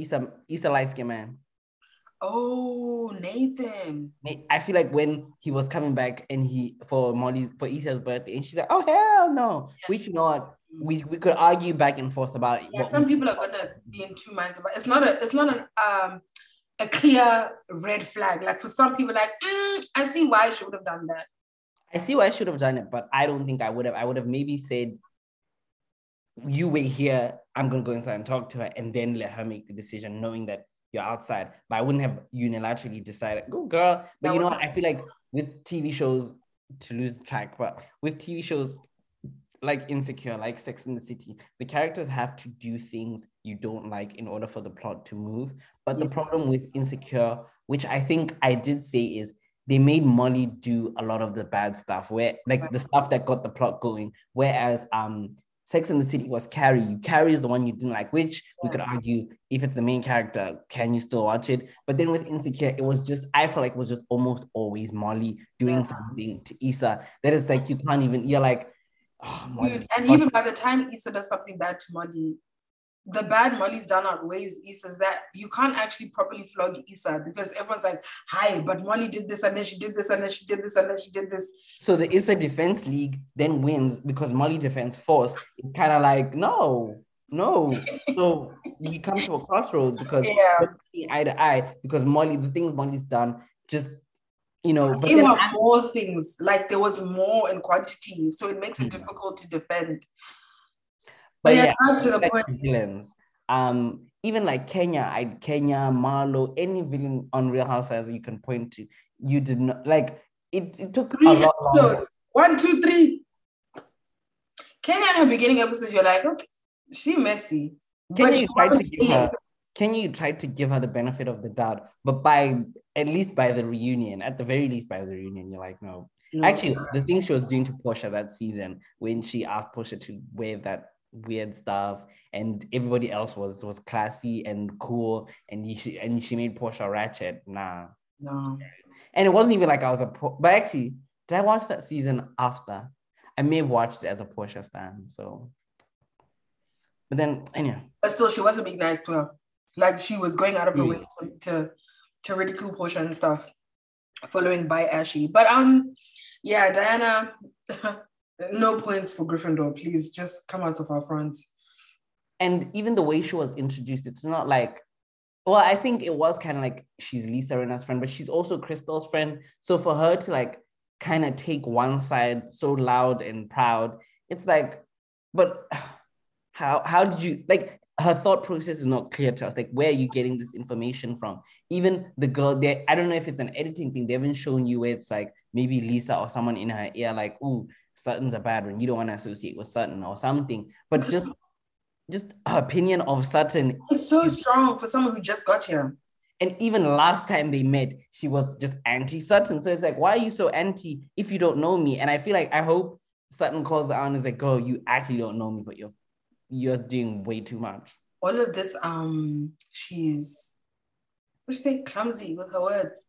Issa Issa light skin man. Oh, Nathan. I feel like when he was coming back and he for Molly's for Issa's birthday, and she's like, "Oh hell no!" Which you know what we we could argue back and forth about. Yeah, some people are gonna be in two minds about. It's not a. It's not an um a clear red flag. Like for some people, like mm, I see why she would have done that. I see why I should have done it, but I don't think I would have. I would have maybe said, "You wait here. I'm gonna go inside and talk to her, and then let her make the decision, knowing that you're outside." But I wouldn't have unilaterally decided, "Go, girl." But That you know what? I feel like with TV shows, to lose track, but with TV shows like Insecure, like Sex in the City, the characters have to do things you don't like in order for the plot to move. But the problem with Insecure, which I think I did say, is they made Molly do a lot of the bad stuff, where like the stuff that got the plot going. Whereas um Sex in the City was Carrie. Carrie is the one you didn't like, which we could argue if it's the main character, can you still watch it? But then with Insecure, it was just I feel like it was just almost always Molly doing something to Issa that it's like you can't even. You're like, oh, Molly, Dude, and even by the time Issa does something bad to Molly, the bad Molly's done outweighs Issa's that you can't actually properly flog Issa because everyone's like, hi, but Molly did this and then she did this and then she did this and then she did this. So the Issa Defense League then wins because Molly Defense Force is kind of like, no, no. So you come to a crossroads because Yeah. eye to eye because Molly, the things Molly's done, just you know, but There were more things, like there was more in quantity, so it makes it Mhm. difficult to defend. But yeah, yeah, to the point. villains. Um, even like Kenya, I Kenya, Marlo, any villain on Real Housewives you can point to, you did not like it. It took Three a lot longer. episodes. One, two, three. Kenya in her beginning episodes, you're like, okay, she messy. Can you try to give her? Can you try to give her the benefit of the doubt? But by at least by the reunion, at the very least by the reunion, you're like, no. No. Actually, the thing she was doing to Porsha that season when she asked Porsha to wear that weird stuff, and everybody else was was classy and cool, and she, and she made Porsha ratchet. Nah, no. and it wasn't even like I was a. But actually, did I watch that season after? I may have watched it as a Porsha stan. So, but then anyway. But still, she wasn't being nice to her. Like she was going out of her Mm. way to, to to ridicule Porsha and stuff, following by Ashley. But um, yeah, Diana, no points for Gryffindor. Please just come out of our front. and even the way she was introduced, it's not like, well, I think it was kind of like she's Lisa Rinna's friend, but she's also Crystal's friend. So for her to like kind of take one side so loud and proud, it's like, but how how did you like her thought process is not clear to us. Like, where are you getting this information from? Even the girl there, I don't know if it's an editing thing. They haven't shown you where it's like maybe Lisa or someone in her ear, like, ooh, Sutton's a bad one. You don't want to associate with Sutton or something. But just just her opinion of Sutton. It's so strong for someone who just got here. And even last time they met, she was just anti Sutton. So it's like, why are you so anti if you don't know me? And I feel like I hope Sutton calls her out and is like, girl, you actually don't know me, but you're you're doing way too much. All of this, um, she's what she say, clumsy with her words.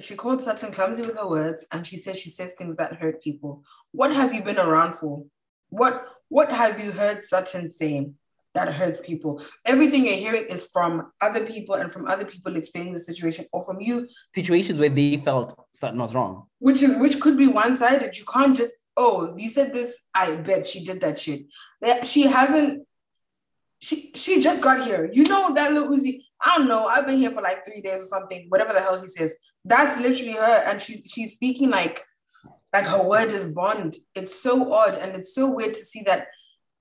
She called Sutton clumsy with her words, and she says she says things that hurt people. What have you been around for? What what have you heard Sutton saying that hurts people? Everything you're hearing is from other people and from other people explaining the situation, or from you, Situations where they felt Sutton was wrong. which is which could be one-sided. You can't just, oh, you said this, I bet she did that shit. That she hasn't she she just got here. You know that little Uzi. I don't know. I've been here for like three days or something. Whatever the hell he says. That's literally her, and she's she's speaking like like her word is bond. It's so odd, and it's so weird to see that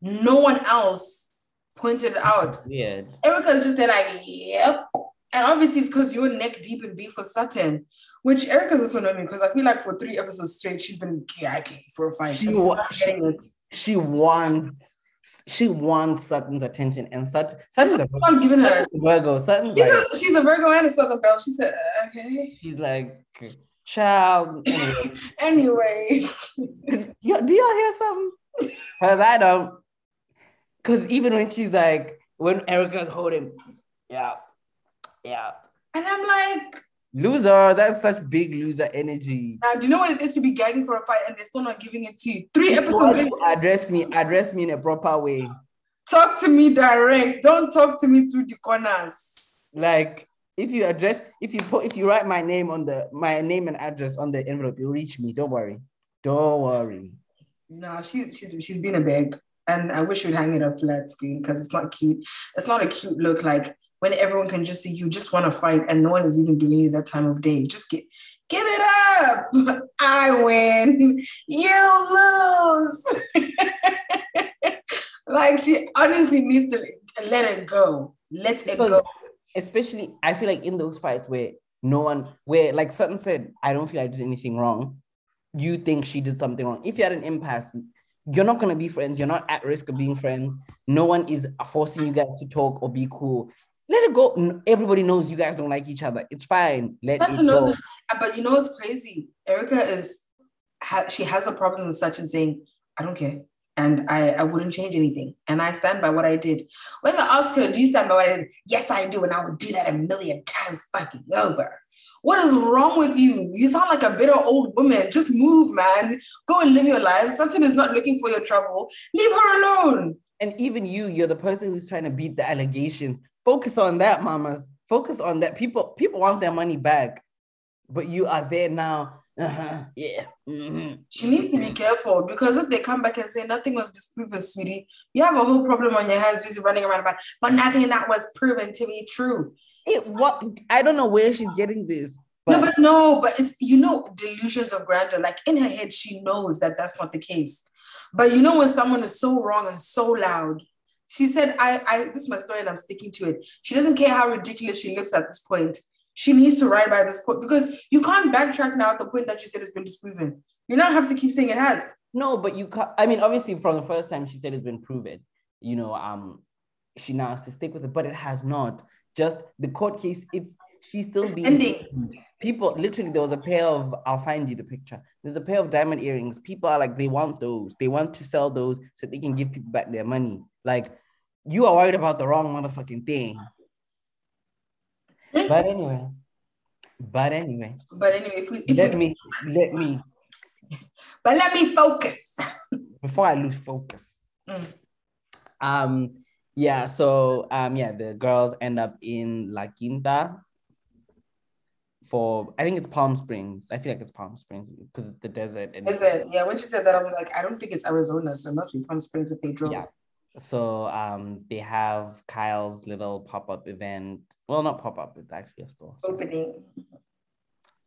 no one else pointed it out. Weird. Erica's just there like, yep. And obviously it's because you're neck deep in beef with Sutton, which Erica's also knowing because I feel like for three episodes straight she's been gagging for a fight. She wa- it. She wants she wants Sutton's attention. And Sutton Sutton's a I'm giving her. Virgo. Sutton's She's like a, she's a Virgo and a Southern Belle. She said, okay. she's like child. Anyway. Anyway, 'Cause you- do y'all hear something? Because I don't. Because even when she's like, when Erica's holding, yeah, yeah, and I'm like, loser. That's such big loser energy. now, do you know what it is to be gagging for a fight and they're still not giving it to you? Three episodes in, address me, address me in a proper way. talk to me direct. Don't talk to me through the corners. Like if you address, if you put, if you write my name on the my name and address on the envelope, you'll reach me. Don't worry. Don't worry. No, she's she's she's been a big, and I wish you'd hang it up flat screen because it's not cute. It's not a cute look. Like when everyone can just see you just want to fight, and no one is even giving you that time of day. Just get give it up. I win. You lose. like she honestly needs to let it go. Let it go. Especially I feel like in those fights where no one where like Sutton said, I don't feel I did anything wrong. You think she did something wrong. If you had an impasse, you're not gonna be friends. You're not at risk of being friends. No one is forcing you guys to talk or be cool. Let it go. Everybody knows you guys don't like each other. It's fine. Let it go. it. But you know what's crazy? Erica is ha, she has a problem with Sutton saying, I don't care. And I, I wouldn't change anything. And I stand by what I did. When I ask her, do you stand by what I did? Yes, I do. And I would do that a million times fucking over. What is wrong with you? You sound like a bitter old woman. Just move, man. Go and live your life. Sutton is not looking for your trouble. Leave her alone. And even you, you're the person who's trying to beat the allegations. Focus on that, mamas. Focus on that. People, people want their money back, but you are there now. Uh-huh, yeah. mhm. She needs to be careful because if they come back and say nothing was disproven, sweetie, you have a whole problem on your hands busy running around about, but nothing that was proven to be true. It what I don't know where she's getting this, but, no, but no, but it's you know delusions of grandeur. Like in her head, she knows that that's not the case. But you know when someone is so wrong and so loud, She said, I, I, this is my story and I'm sticking to it. She doesn't care how ridiculous she looks at this point. She needs to ride by this point because you can't backtrack now at the point that she said it's been disproven. You now have to keep saying it has. No, but you can't. I mean, obviously, from the first time she said it's been proven, you know, um, she now has to stick with it, but it has not. Just the court case, it's she's still being ending. People literally, there was a pair of. I'll find you the picture. There's a pair of diamond earrings. People are like, they want those. They want to sell those so they can give people back their money. Like, you are worried about the wrong motherfucking thing. But anyway, but anyway, But anyway, if we, if let we me let me but let me focus. before I lose focus. Mm. Um, yeah, so um, yeah, the girls end up in La Quinta for I think it's Palm Springs. I feel like it's Palm Springs because it's the desert and Is it? Yeah, when she said that, I'm like, I don't think it's Arizona, so it must be Palm Springs if they drove. Yeah. So um, they have Kyle's little pop up event. Well, not pop up; it's actually a store. so- Opening.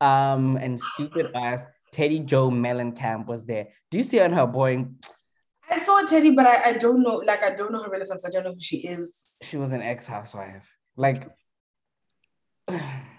Um, and stupid ass Teddi Jo Mellencamp was there. Do you see on her boy? I saw Teddy, but I, I don't know, like, I don't know her relevance. I don't know who she is. She was an ex housewife. Like,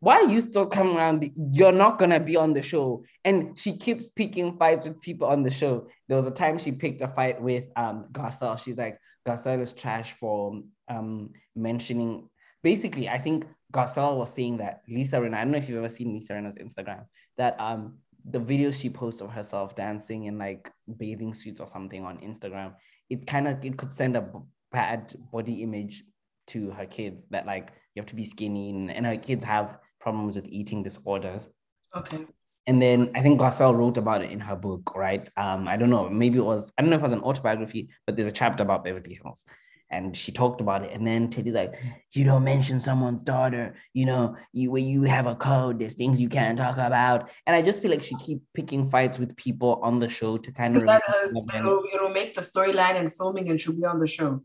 why are you still coming around? You're not gonna be on the show. And she keeps picking fights with people on the show. There was a time she picked a fight with um Garcelle. She's like, Garcelle is trash for um mentioning. Basically, I think Garcelle was saying that Lisa Rinna. I don't know if you've ever seen Lisa Rinna's Instagram. That um the videos she posts of herself dancing in like bathing suits or something on Instagram, it kind of it could send a bad body image to her kids that like you have to be skinny and, and her kids have problems with eating disorders. Okay. And then I think Garcelle wrote about it in her book, right? Um, I don't know, maybe it was, I don't know if it was an autobiography, but there's a chapter about Beverly Hills. And she talked about it. And then Teddi's like, you don't mention someone's daughter, you know, you when you have a code, there's things you can't talk about. And I just feel like she keep picking fights with people on the show to kind of it'll, it'll make the storyline and filming and she'll be on the show.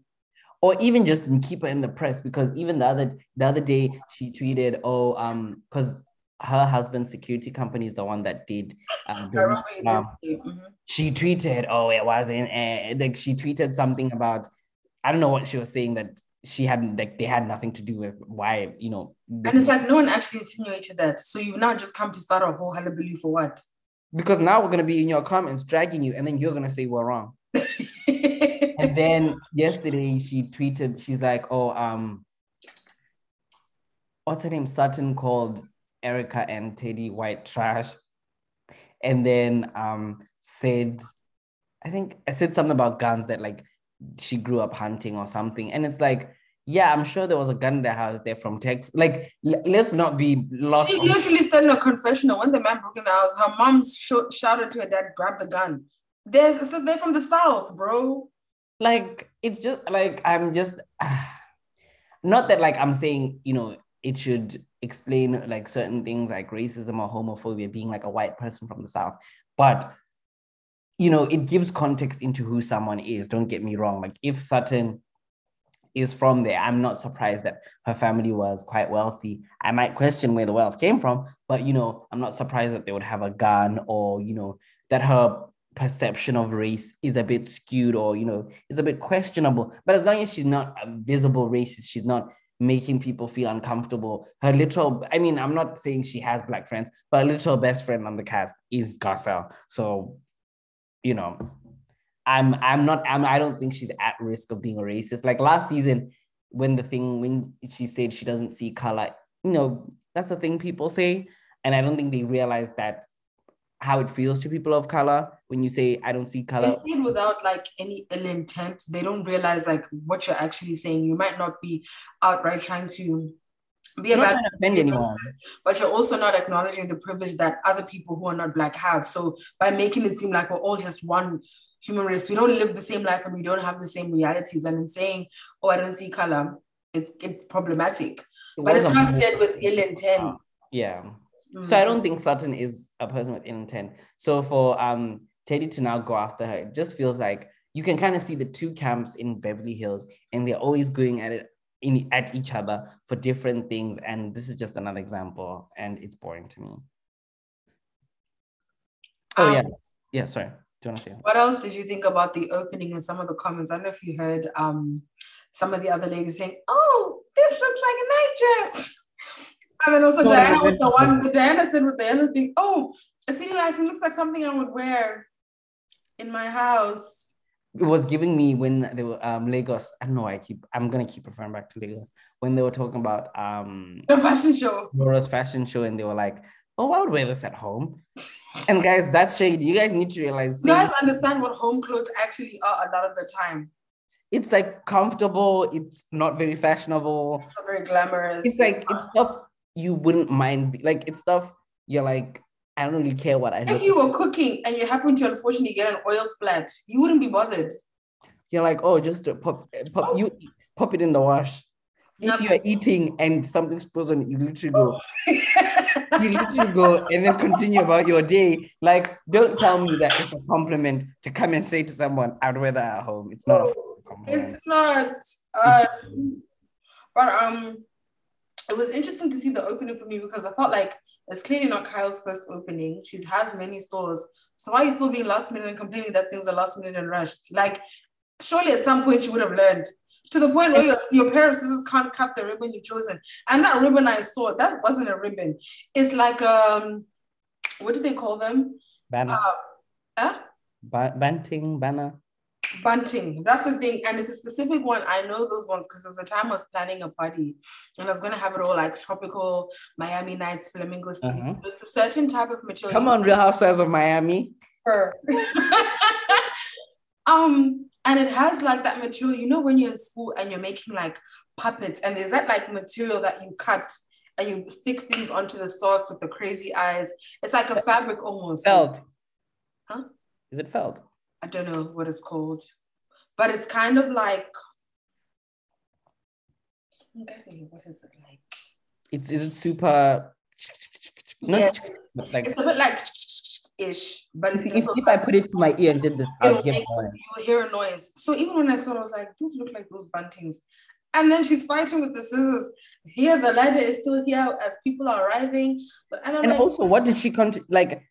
Or even just keep her in the press because even the other the other day she tweeted oh um because her husband's security company is the one that did um, um, mhm. she tweeted oh it wasn't uh, like she tweeted something about i don't know what she was saying that she hadn't like they had nothing to do with why you know And it's like no one actually insinuated that. So you've now just come to start a whole hullabaloo for what? because now we're going to be in your comments dragging you and then you're going to say we're wrong and then yesterday she tweeted she's like oh um what's her name sutton called erica and teddi white trash and then um said i think i said something about guns that like she grew up hunting or something and it's like yeah i'm sure there was a gun in the house there from texas like l- let's not be lost She on- literally said in a confessional when the man broke in the house, her mom sh- shouted to her dad, grab the gun. They're, so they're from the South, bro. Like it's just like i'm just not that like i'm saying you know it should explain like certain things like racism or homophobia being like a white person from the south. But you know it gives context into who someone is. Don't get me wrong. Like if sutton is from there i'm not surprised that her family was quite wealthy. I might question where the wealth came from but you know i'm not surprised that they would have a gun or you know that her perception of race is a bit skewed or you know is a bit questionable. But as long as she's not a visible racist she's not making people feel uncomfortable. Her little i mean i'm not saying she has black friends but her little best friend on the cast is garcelle. So you know i'm i'm not i'm i don't think she's at risk of being a racist. Like last season when the thing when she said she doesn't see color you know that's a thing people say. And i don't think they realize that how it feels to people of color when you say I don't see color. say it without like any ill intent. They don't realize like what you're actually saying. You might not be outright trying to be a I'm not bad offend anyone. but you're also not acknowledging the privilege that other people who are not black have. So by making it seem like we're all just one human race, we don't live the same life and we don't have the same realities. And in saying, "Oh, I don't see color," it's it's problematic. It But it's not said with ill intent. Yeah. Mm. So I don't think Sutton is a person with intent. So for um Teddi to now go after her, it just feels like you can kind of see the two camps in Beverly Hills, and they're always going at it in at each other for different things. And this is just another example, and it's boring to me. Oh Um, yeah, yeah. Sorry. Do you want to say? What else did you think about the opening and some of the comments? I don't know if you heard um, some of the other ladies saying, "Oh, this looks like a night dress," and then also No, Diana with the no. one. Diana said with the other thing, "Oh, a city life. It looks like something I would wear in my house." It was giving me when they were um Lagos. I don't know. why I keep. I'm gonna keep referring back to Lagos when they were talking about um The fashion show. Laura's fashion show, and they were like, "Oh, I would wear this at home." And guys, that's shady. You guys need to realize You guys understand what home clothes actually are a lot of the time. it's like comfortable. It's not very fashionable. It's not very glamorous. It's like it's stuff you wouldn't mind. Like it's stuff you're like, I don't really care what I if you were cooking and you happen to unfortunately get an oil splat, you wouldn't be bothered. You're like, oh, just to pop, pop you pop it in the wash. If you're eating and something spills on it, you literally go, you literally go and then continue about your day. Like, don't tell me that it's a compliment to come and say to someone, I'd that at home. It's not a compliment. It's not. Uh, but um, it was interesting to see the opening for me because I felt like it's clearly not Kyle's first opening. She has many stores. So why are you still being last minute and complaining that things are last minute and rushed? Like, surely at some point you would have learned. To the point where your, your pair of scissors can't cut the ribbon you've chosen. And that ribbon I saw, that wasn't a ribbon. It's like um, what do they call them? Banner, Uh, huh? ba- banting, banner. Bunting. That's the thing. And it's a specific one. I know those ones because there's a time I was planning a party and I was going to have it all like tropical Miami nights, flamingo theme. Uh-huh. So it's a certain type of material. Come on, Real Housewives of Miami. Um, and it has like that material, you know, when you're in school and you're making like puppets, and there's that like material that you cut and you stick things onto the socks with the crazy eyes. It's like a fabric almost. Felt. Huh? Is it felt? I don't know what it's called, but it's kind of like. What is it like? It's is it super? Not Yeah. like It's a bit like ish, but it's if, if I put it to my ear and did this, I'll hear make- noise. you will hear a noise. So even when I saw it, I was like, those look like those buntings. And then she's fighting with the scissors. Here, the ladder is still here as people are arriving. But and And like, also, what did she con- like?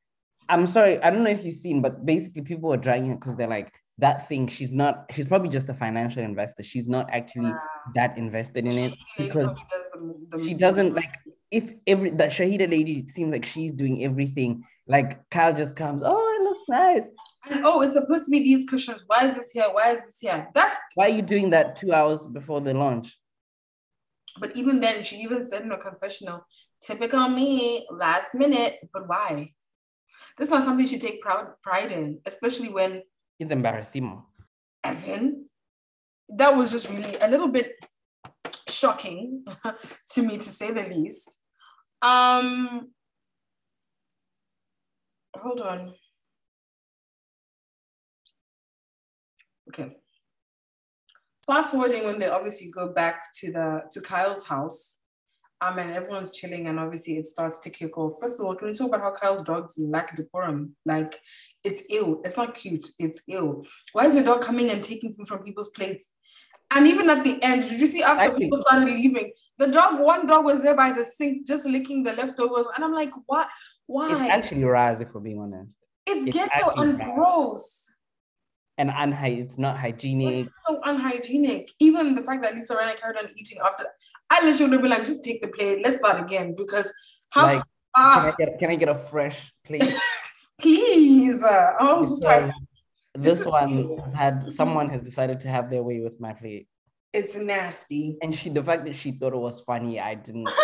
I'm sorry, I don't know if you've seen, but basically, people are dragging her because they're like, that thing, she's not, she's probably just a financial investor. She's not actually that invested in it because does the- the- she doesn't like if every that Shahida lady seems like she's doing everything. Like Kyle just comes, oh, it looks nice. And oh, it's supposed to be these cushions. Why is this here? Why is this here? That's Why are you doing that two hours before the launch? but even then, she even said in her confessional, typical me, last minute. But why? That's not something you should take proud pride in, especially when It's embarrassing. as in that was just really a little bit shocking to me to say the least. Um hold on. Okay. Fast forwarding when they obviously go back to the to kyle's house um and everyone's chilling and obviously it starts to kick off first of all can we talk about how kyle's dogs lack decorum like it's ill it's not cute it's ill why is your dog coming and taking food from people's plates and even at the end, did you see after people started leaving, the dog, one dog was there by the sink just licking the leftovers. And I'm like, what? Why? It's actually Raz, if we're being honest. It's, it's ghetto and gross. And unhy- it's not hygienic. It's so unhygienic. Even the fact that Lisa Rinna carried on eating after, I literally would be like, just take the plate, let's start again. Because how, Like, can I get can I get a fresh plate? please. I was just like, Because this one has had someone has decided to have their way with my plate. it's nasty. And she the fact that she thought it was funny, I didn't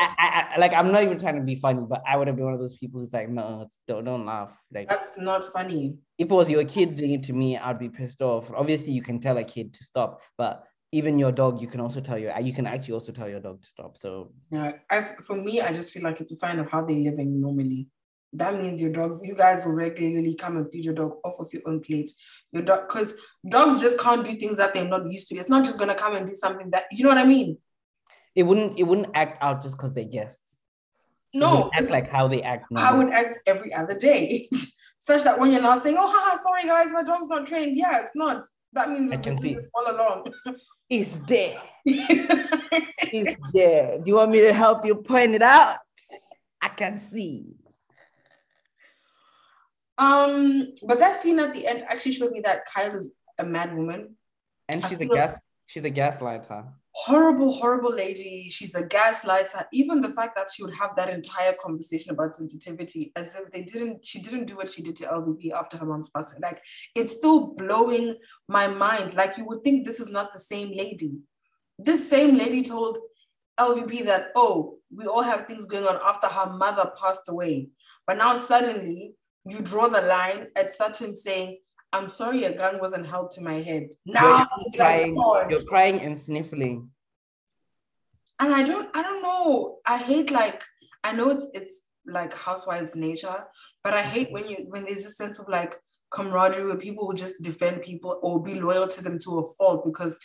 I, I, I, like I'm not even trying to be funny, but I would have been one of those people who's like, no, don't don't laugh. Like That's not funny. If it was your kids doing it to me, I'd be pissed off. Obviously, you can tell a kid to stop, but even your dog, you can also tell your you can actually also tell your dog to stop. So Yeah, I, for me, I just feel like it's a sign of how they're living normally. That means your dogs, you guys will regularly come and feed your dog off of your own plate. Your dog, because dogs just can't do things that they're not used to. It's not just gonna come and do something that you know what I mean. it wouldn't it wouldn't act out just because they're guests. No, act like how they act. how normally. it acts every other day, such that when you're not saying, "Oh, haha, sorry guys, my dog's not trained," yeah, it's not. That means it's been this all along. It's there. It's there. Do you want me to help you point it out? I can see. Um, but that scene at the end actually showed me that Kyle is a mad woman. And she's a gas she's a gaslighter. Horrible, horrible lady. She's a gaslighter. Even the fact that she would have that entire conversation about sensitivity as if they didn't, she didn't do what she did to LVP after her mom's passing. Like it's still blowing my mind. Like you would think this is not the same lady. This same lady told LVP that, oh, we all have things going on after her mother passed away. But now suddenly you draw the line at Sutton saying, I'm sorry a gun wasn't held to my head. Now you're crying, like, you're crying and sniffling. And I don't, I don't know. I hate like, I know it's it's like housewives nature, but I hate when you when there's a sense of like camaraderie where people will just defend people or be loyal to them to a fault because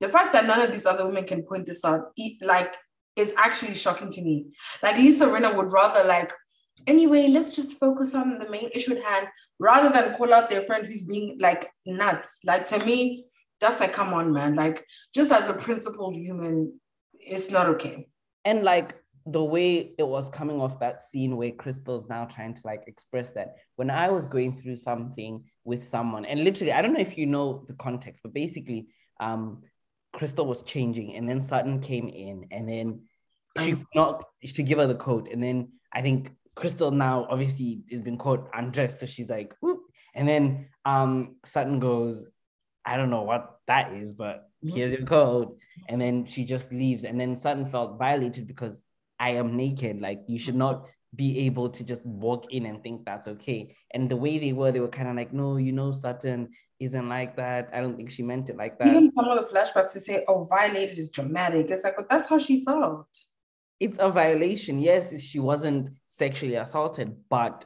the fact that none of these other women can point this out, like, is actually shocking to me. Like Lisa Rinna would rather like Anyway, let's just focus on the main issue at hand rather than call out their friend who's being like nuts. Like to me, that's like, come on, man. Like just as a principled human, it's not okay. And like the way it was coming off that scene where Crystal's now trying to like express that when I was going through something with someone, and literally, I don't know if you know the context, but basically, um, Crystal was changing, and then Sutton came in, and then she not to give her the coat, and then I think Crystal now obviously has been caught undressed, so she's like, Whoop. and then um Sutton goes, I don't know what that is, but mm-hmm. here's your code, and then she just leaves, and then Sutton felt violated because I am naked, like you should not be able to just walk in and think that's okay. And the way they were, they were kind of like, no, you know, Sutton isn't like that. I don't think she meant it like that. Even some of the flashbacks to say, oh, violated is dramatic. It's like, but that's how she felt it's a violation. Yes, she wasn't sexually assaulted, but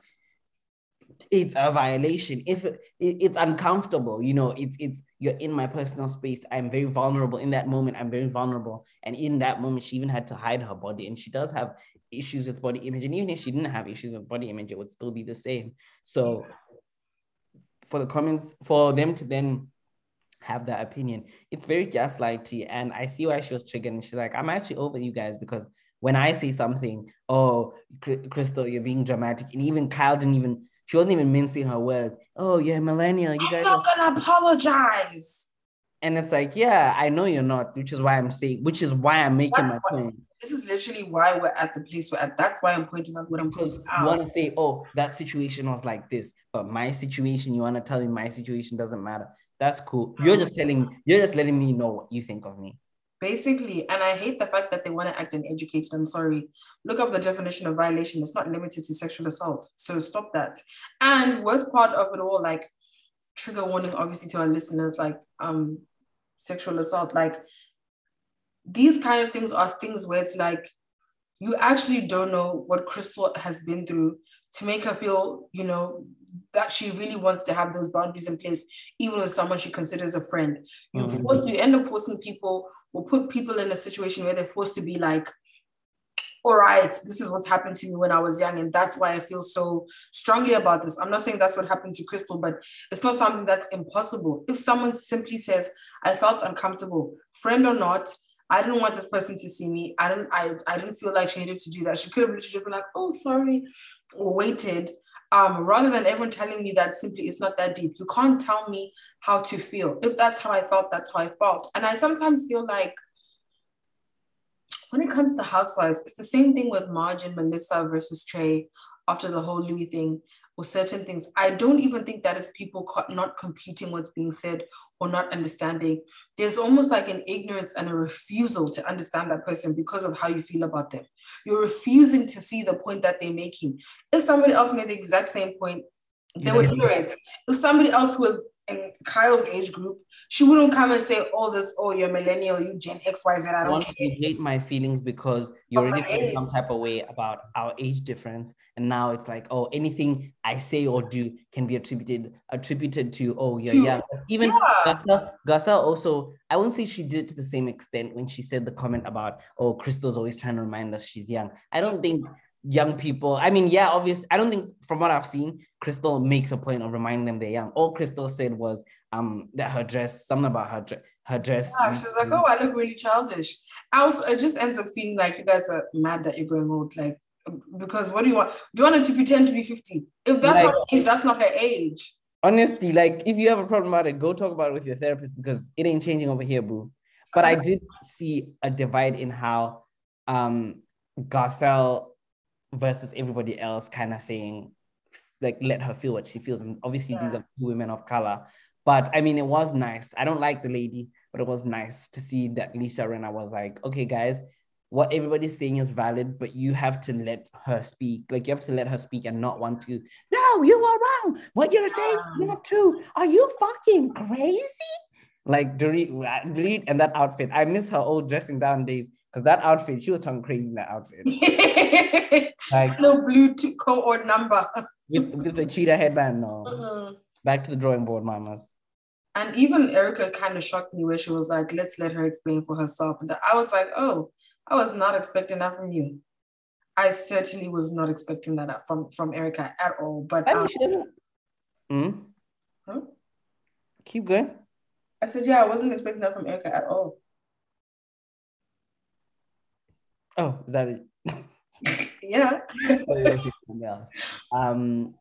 it's a violation. If it, it's uncomfortable, you know, it's it's you're in my personal space. I'm very vulnerable in that moment. I'm very vulnerable, and in that moment, she even had to hide her body, and she does have issues with body image. And even if she didn't have issues with body image, it would still be the same. So, for the comments, for them to then have that opinion, it's very gaslighty, and I see why she was triggered. And she's like, I'm actually over you guys because when I say something, oh, Crystal, you're being dramatic, and even Kyle didn't even, she wasn't even mincing her words. Oh, a millennial. You guys I'm not are... gonna apologize. And it's like, yeah, I know you're not, which is why I'm saying, which is why I'm making that's my why, point. This is literally why we're at the place we're at. That's why I'm pointing out what I'm because you want to say, oh, that situation was like this, but my situation, you want to tell me my situation doesn't matter. That's cool. You're just telling, you're just letting me know what you think of me. Basically, and I hate the fact that they want to act uneducated. I'm sorry. Look up the definition of violation. It's not limited to sexual assault. So stop that. And worst part of it all, like trigger warning, obviously, to our listeners, like um sexual assault, like these kind of things are things where it's like you actually don't know what Crystal has been through to make her feel, you know, that she really wants to have those boundaries in place, even with someone she considers a friend. You mm-hmm. force you end up forcing people or put people in a situation where they're forced to be like, all right, this is what happened to me when I was young, and that's why I feel so strongly about this. I'm not saying that's what happened to Crystal, but it's not something that's impossible. If someone simply says, I felt uncomfortable, friend or not, I didn't want this person to see me. I didn't I, I didn't feel like she needed to do that. She could have literally just been like, oh, sorry, or waited um, rather than everyone telling me that simply it's not that deep. You can't tell me how to feel. If that's how I felt, that's how I felt. And I sometimes feel like when it comes to housewives, it's the same thing with Marge and Melissa versus Tre after the whole Louis thing or certain things. I don't even think that is people not computing what's being said or not understanding. There's almost like an ignorance and a refusal to understand that person because of how you feel about them. You're refusing to see the point that they're making. If somebody else made the exact same point, they would hear it. If somebody else who was in Kyle's age group, she wouldn't come and say all oh, this, oh, you're millennial, you Gen X, Y, Z. I don't want to hate my feelings because you already feel some type of way about our age difference. And now it's like, oh, anything I say or do can be attributed attributed to, oh, you're young. Even yeah. Garcelle, also, I won't say she did it to the same extent when she said the comment about, oh, Crystal's always trying to remind us she's young. I don't think young people. I mean, yeah, obviously, I don't think from what I've seen, Crystal makes a point of reminding them they're young. All Crystal said was um that her dress, something about her dress. Her dress. Yeah, she's like, oh, I look really childish. I also, it just ends up feeling like you guys are mad that you're growing old. Like, because what do you want? Do you want her to pretend to be 50? If that's like, not her age, that's not her age. Honestly, like if you have a problem about it, go talk about it with your therapist because it ain't changing over here, boo. But I did see a divide in how um Garcelle versus everybody else kind of saying like let her feel what she feels. And obviously yeah. these are two women of color. But I mean, it was nice. I don't like the lady, but it was nice to see that Lisa Rinna was like, okay, guys, what everybody's saying is valid, but you have to let her speak. Like you have to let her speak and not want to, no, you are wrong. What you're saying is not true. Are you fucking crazy? Like Dorit, uh, Dorit and that outfit. I miss her old dressing down days because that outfit, she was talking crazy in that outfit. like no blue cohort number. with, with the cheetah headband, no. Mm-hmm. Back to the drawing board, mamas. And even Erika kind of shocked me where she was like, let's let her explain for herself. And I was like, oh, I was not expecting that from you. I certainly was not expecting that from, from Erika at all. But um, she doesn't. Hmm? Huh? Keep going. I said, yeah, I wasn't expecting that from Erika at all. Oh, is that it? yeah. yeah. Um,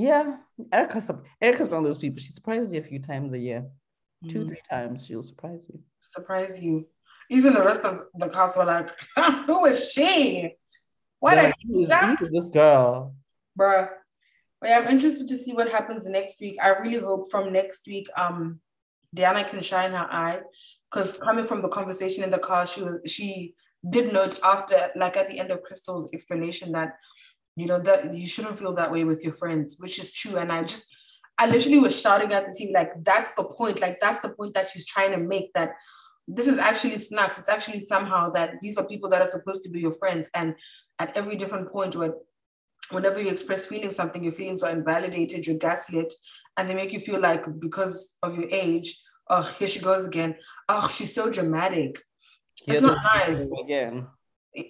yeah, Erika's Erika's one of those people. She surprises you a few times a year, mm-hmm. two, three times. She'll surprise you. Surprise you. Even the rest of the cast were like, "Who is she? What yeah, who is, who is this girl, bruh?" But yeah, I'm interested to see what happens next week. I really hope from next week, um, Diana can shine her eye, because coming from the conversation in the car, she was she did note after, like at the end of Crystal's explanation, that you know that you shouldn't feel that way with your friends, which is true. And I just, I literally was shouting at the team, like, that's the point. Like, that's the point that she's trying to make. That this is actually snacks. It's actually somehow that these are people that are supposed to be your friends. And at every different point where whenever you express feeling something, your feelings are invalidated, you're gaslit, and they make you feel like because of your age, oh, here she goes again. Oh, she's so dramatic. It's not nice. Again.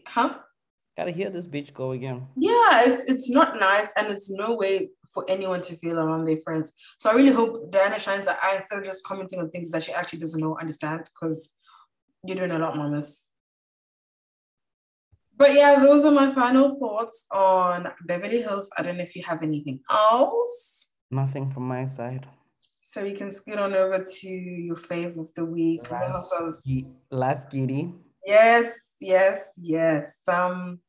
Huh? Gotta hear this bitch go again. Yeah, it's it's not nice, and it's no way for anyone to feel around their friends. So I really hope Diana shines her eye instead of just commenting on things that she actually doesn't know, understand, because you're doing a lot, mamas. But yeah, those are my final thoughts on Beverly Hills. I don't know if you have anything else. Nothing from my side. So we can scoot on over to your fave of the week. Last, last Giddy. Yes, yes, yes. Um,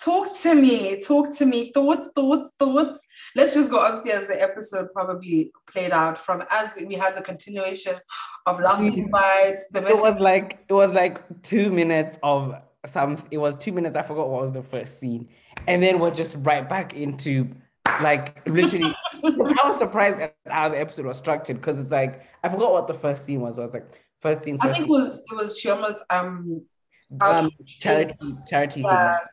talk to me. Talk to me. Thoughts, thoughts, thoughts. Let's just go obviously as the episode probably played out from as we had the continuation of last week's. The it was like it was like two minutes of some. It was two minutes. I forgot what was the first scene, and then we're just right back into like literally, I was surprised at how the episode was structured because it's like I forgot what the first scene was. I was like first scene. First I think scene. it was it was Chioma's um, um charity charity yeah. thing.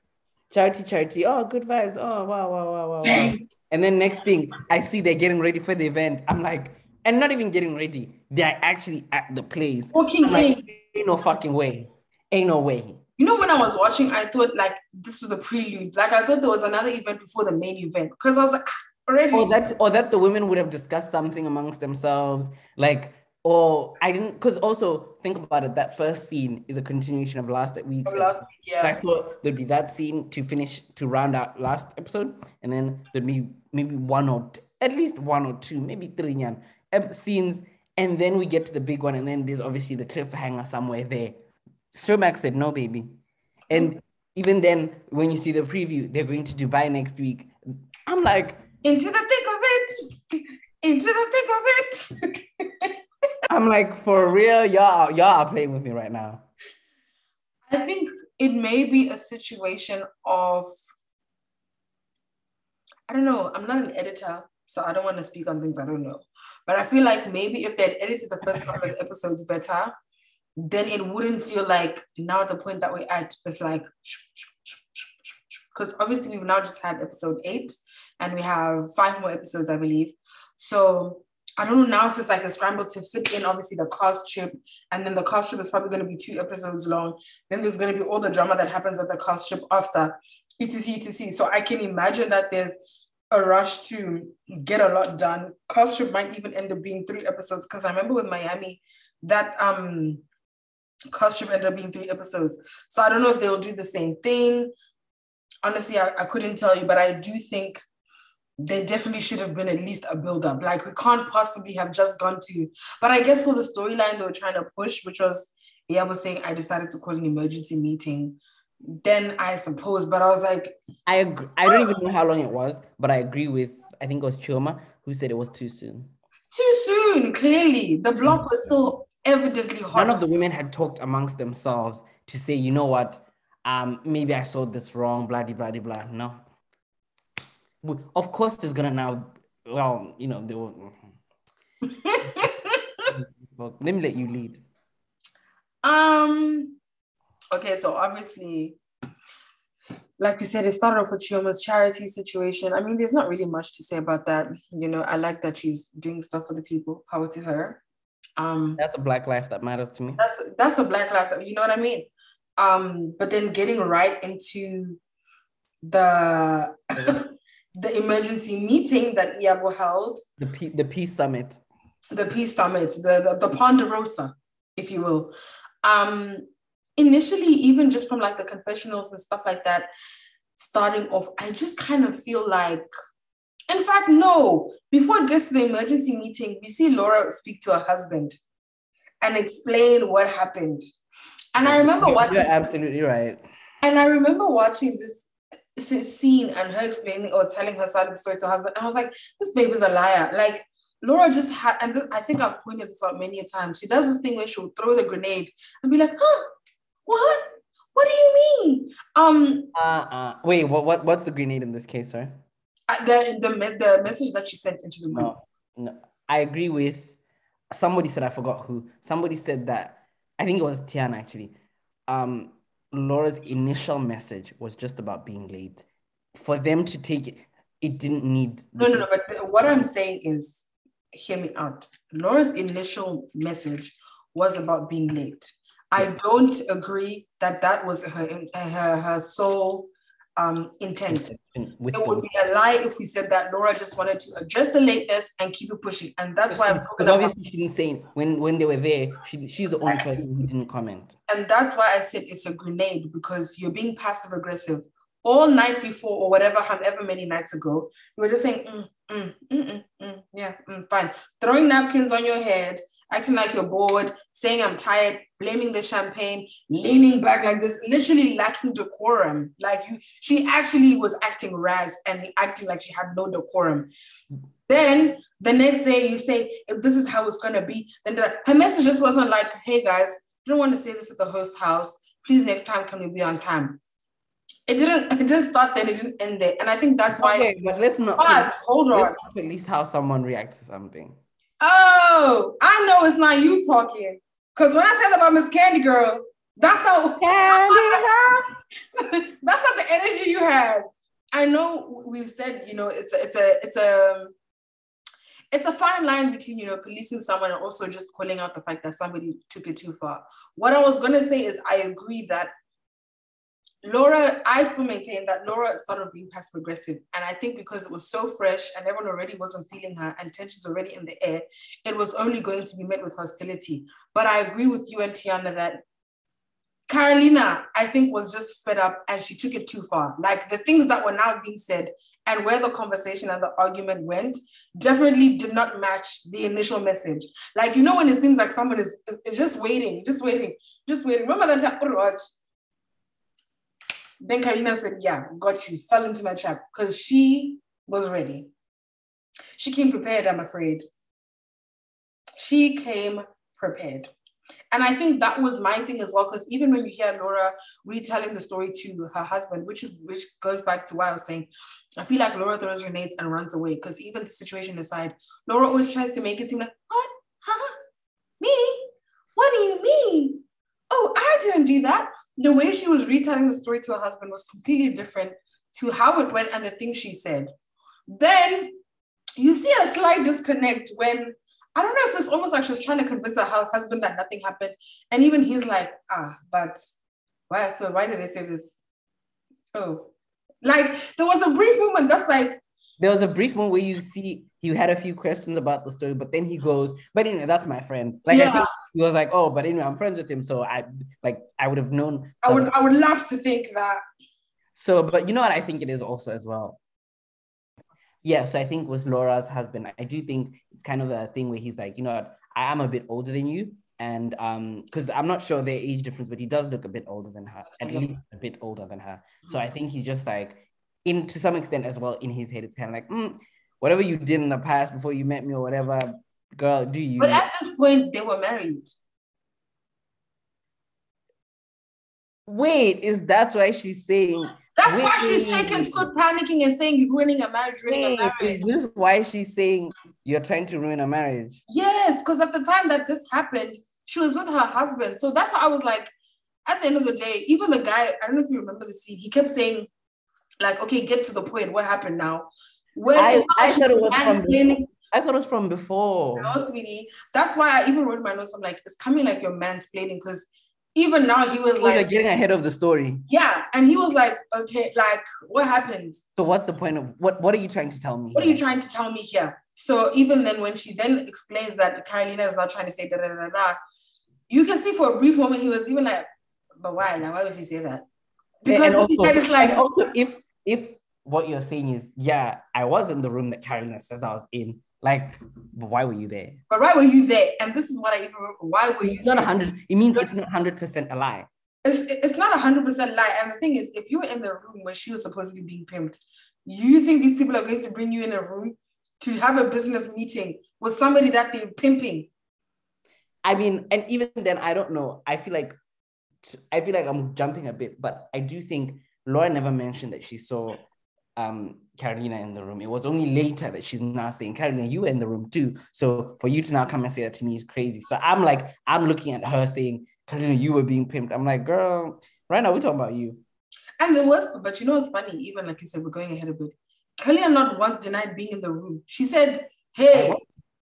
Charity charity. Oh, good vibes. Oh wow wow wow wow wow. and then next thing I see they're getting ready for the event. I'm like, and not even getting ready. They're actually at the place. Walking like, Ain't no fucking way. Ain't no way you know when i was watching i thought like this was a prelude like i thought there was another event before the main event because i was like ah, or that or that the women would have discussed something amongst themselves like or i didn't because also think about it that first scene is a continuation of last week's last, yeah. so i thought there'd be that scene to finish to round out last episode and then there'd be maybe one or at least one or two maybe three yan, scenes and then we get to the big one and then there's obviously the cliffhanger somewhere there Showmax said no, baby. And even then, when you see the preview, they're going to Dubai next week. I'm like, into the thick of it, into the thick of it. I'm like, for real, y'all, y'all are playing with me right now. I think it may be a situation of, I don't know, I'm not an editor, so I don't want to speak on things I don't know. But I feel like maybe if they'd edited the first couple of episodes better, then it wouldn't feel like now at the point that we're at, it's like, because obviously we've now just had episode eight and we have five more episodes, I believe. So I don't know now if it's like a scramble to fit in, obviously, the cast trip. And then the cast trip is probably going to be two episodes long. Then there's going to be all the drama that happens at the cast trip after, etc, etc. So I can imagine that there's a rush to get a lot done. Cast trip might even end up being three episodes because I remember with Miami that um trip ended up being three episodes. So I don't know if they'll do the same thing. honestly, I, I couldn't tell you, but I do think there definitely should have been at least a build up. Like we can't possibly have just gone to, but I guess for the storyline they were trying to push, which was, yeah, was saying I decided to call an emergency meeting. Then I suppose, but I was like, I agree. I don't even know how long it was, but I agree with I think it was Chioma who said it was too soon. Too soon, clearly. The block was still evidently hot. None of the women had talked amongst themselves to say, you know what, um, maybe I saw this wrong, blah, blah, blah, blah. No. Of course, there's gonna now, well, you know, they will. well, let me let you lead. Um, okay, so obviously, like you said, it started off with Chioma's charity situation. I mean, there's not really much to say about that. You know, I like that she's doing stuff for the people. Power to her. Um, that's a black life that matters to me. That's that's a black life that you know what I mean. Um, but then getting right into the the emergency meeting that Yabo held. The the peace summit. The peace summit, the, the, the Ponderosa, if you will. Um, initially, even just from like the confessionals and stuff like that, starting off, I just kind of feel like, in fact, no, before it gets to the emergency meeting, we see Laura speak to her husband and explain what happened. And I remember watching. You're absolutely right. And I remember watching this scene and her explaining or telling her side of the story to her husband. And I was like, this baby's a liar. Like Laura just had, and I think I've pointed this out many a times. She does this thing where she'll throw the grenade and be like, huh, what? What do you mean? Um. Uh, uh wait. What? What? What's the grenade in this case, sir? Uh, the the the message that she sent into the. No, no, I agree with. Somebody said I forgot who. Somebody said that I think it was Tiana actually. Um, Laura's initial message was just about being late. For them to take it, it didn't need. No, no, no. But what I'm saying is, hear me out. Laura's initial message was about being late. I don't agree that that was her her, her sole um, intent. With it would be a lie if we said that Laura just wanted to address the lateness and keep it pushing, and that's why. Because obviously she didn't say when when they were there. She she's the only person who didn't comment. And that's why I said it's a grenade because you're being passive aggressive all night before or whatever, however many nights ago. You were just saying, mm, mm, mm, mm, mm yeah, mm, fine, throwing napkins on your head acting like you're bored, saying I'm tired, blaming the champagne, leaning back like this, literally lacking decorum. Like you, she actually was acting raz and acting like she had no decorum. Then the next day you say, if this is how it's gonna be, then her message just wasn't like, hey guys, I don't want to say this at the host house. Please next time can we be on time? It didn't. It didn't start there. It didn't end there, and I think that's why. Okay, but let's not. But hold on. at least how someone reacts to something. Oh, I know it's not you talking. Because when I said about Miss Candy Girl, that's not Candy that's not the energy you had. I know we've said, you know, it's a it's a it's a it's a fine line between, you know, policing someone and also just calling out the fact that somebody took it too far. What I was gonna say is I agree that Laura, I still maintain that Laura started being passive aggressive. And I think because it was so fresh and everyone already wasn't feeling her and tensions already in the air, it was only going to be met with hostility. But I agree with you and Tiana that Carolina, I think, was just fed up and she took it too far. Like the things that were now being said and where the conversation and the argument went definitely did not match the initial message. Like, you know, when it seems like someone is, just waiting, just waiting, just waiting. Remember that time, oh, then Karina said, Yeah, got you. Fell into my trap because she was ready. She came prepared, I'm afraid. She came prepared. And I think that was my thing as well, because even when you hear Laura retelling the story to her husband, which is which goes back to what I was saying, I feel like Laura throws grenades and runs away. Because even the situation aside, Laura always tries to make it seem like, what? Huh? Me? What do you mean? Oh, I didn't do that the way she was retelling the story to her husband was completely different to how it went and the things she said. Then you see a slight disconnect when I don't know if it's almost like she was trying to convince her husband that nothing happened. And even he's like, ah, but why? So why did they say this? Oh, like there was a brief moment that's like, there was a brief moment where you see he had a few questions about the story, but then he goes, but anyway, that's my friend. Like yeah. he was like, oh, but anyway, I'm friends with him, so I like I would have known. I would I would love to think that. So, but you know what I think it is also as well. Yeah, so I think with Laura's husband, I do think it's kind of a thing where he's like, you know what, I am a bit older than you, and um, because I'm not sure their age difference, but he does look a bit older than her, at least a bit older than her. So I think he's just like, in to some extent as well, in his head, it's kind of like, mm, whatever you did in the past before you met me or whatever, girl, do you? But at this point, they were married. Wait, is that why she's saying? That's why she's shaking, squid, panicking, and saying you're ruining a marriage, ruining Wait, a marriage. is this why she's saying you're trying to ruin a marriage? Yes, because at the time that this happened, she was with her husband. So that's why I was like, at the end of the day, even the guy, I don't know if you remember the scene, he kept saying, like, okay, get to the point. What happened now? Where's I- I thought it was from mansplaining? I thought it was from before. No, sweetie. That's why I even wrote my notes. I'm like, it's coming like you're mansplaining because even now he was So you're like, getting ahead of the story. yeah, and he was like, okay, like, what happened? So what's the point of what? What are you trying to tell me? What are you trying to tell me here? So even then, when she then explains that Carolina is not trying to say da da da da, you can see for a brief moment he was even like, but why? Like, why would she say that? Because and he also, said it's like, also if if what you're saying is yeah, I was in the room that Carolina says I was in. Like, but why were you there? but why were you there? And this is what I even why were you It's not a hundred. It means it's not hundred percent a lie. It's, it's not a hundred percent lie. And the thing is, if you were in the room where she was supposedly being pimped, you think these people are going to bring you in a room to have a business meeting with somebody that they're pimping? I mean, and even then, I don't know. I feel like I feel like I'm jumping a bit, but I do think Laura never mentioned that she saw um Carolina in the room. It was only later that she's now saying, Carolina, you were in the room too. So for you to now come and say that to me is crazy. So I'm like, I'm looking at her saying, Carolina, you were being pimped. I'm like, girl, right now we're talking about you. And the worst, but you know what's funny? Even like you said, we're going ahead a bit. Carolina not once denied being in the room. She said, Hey,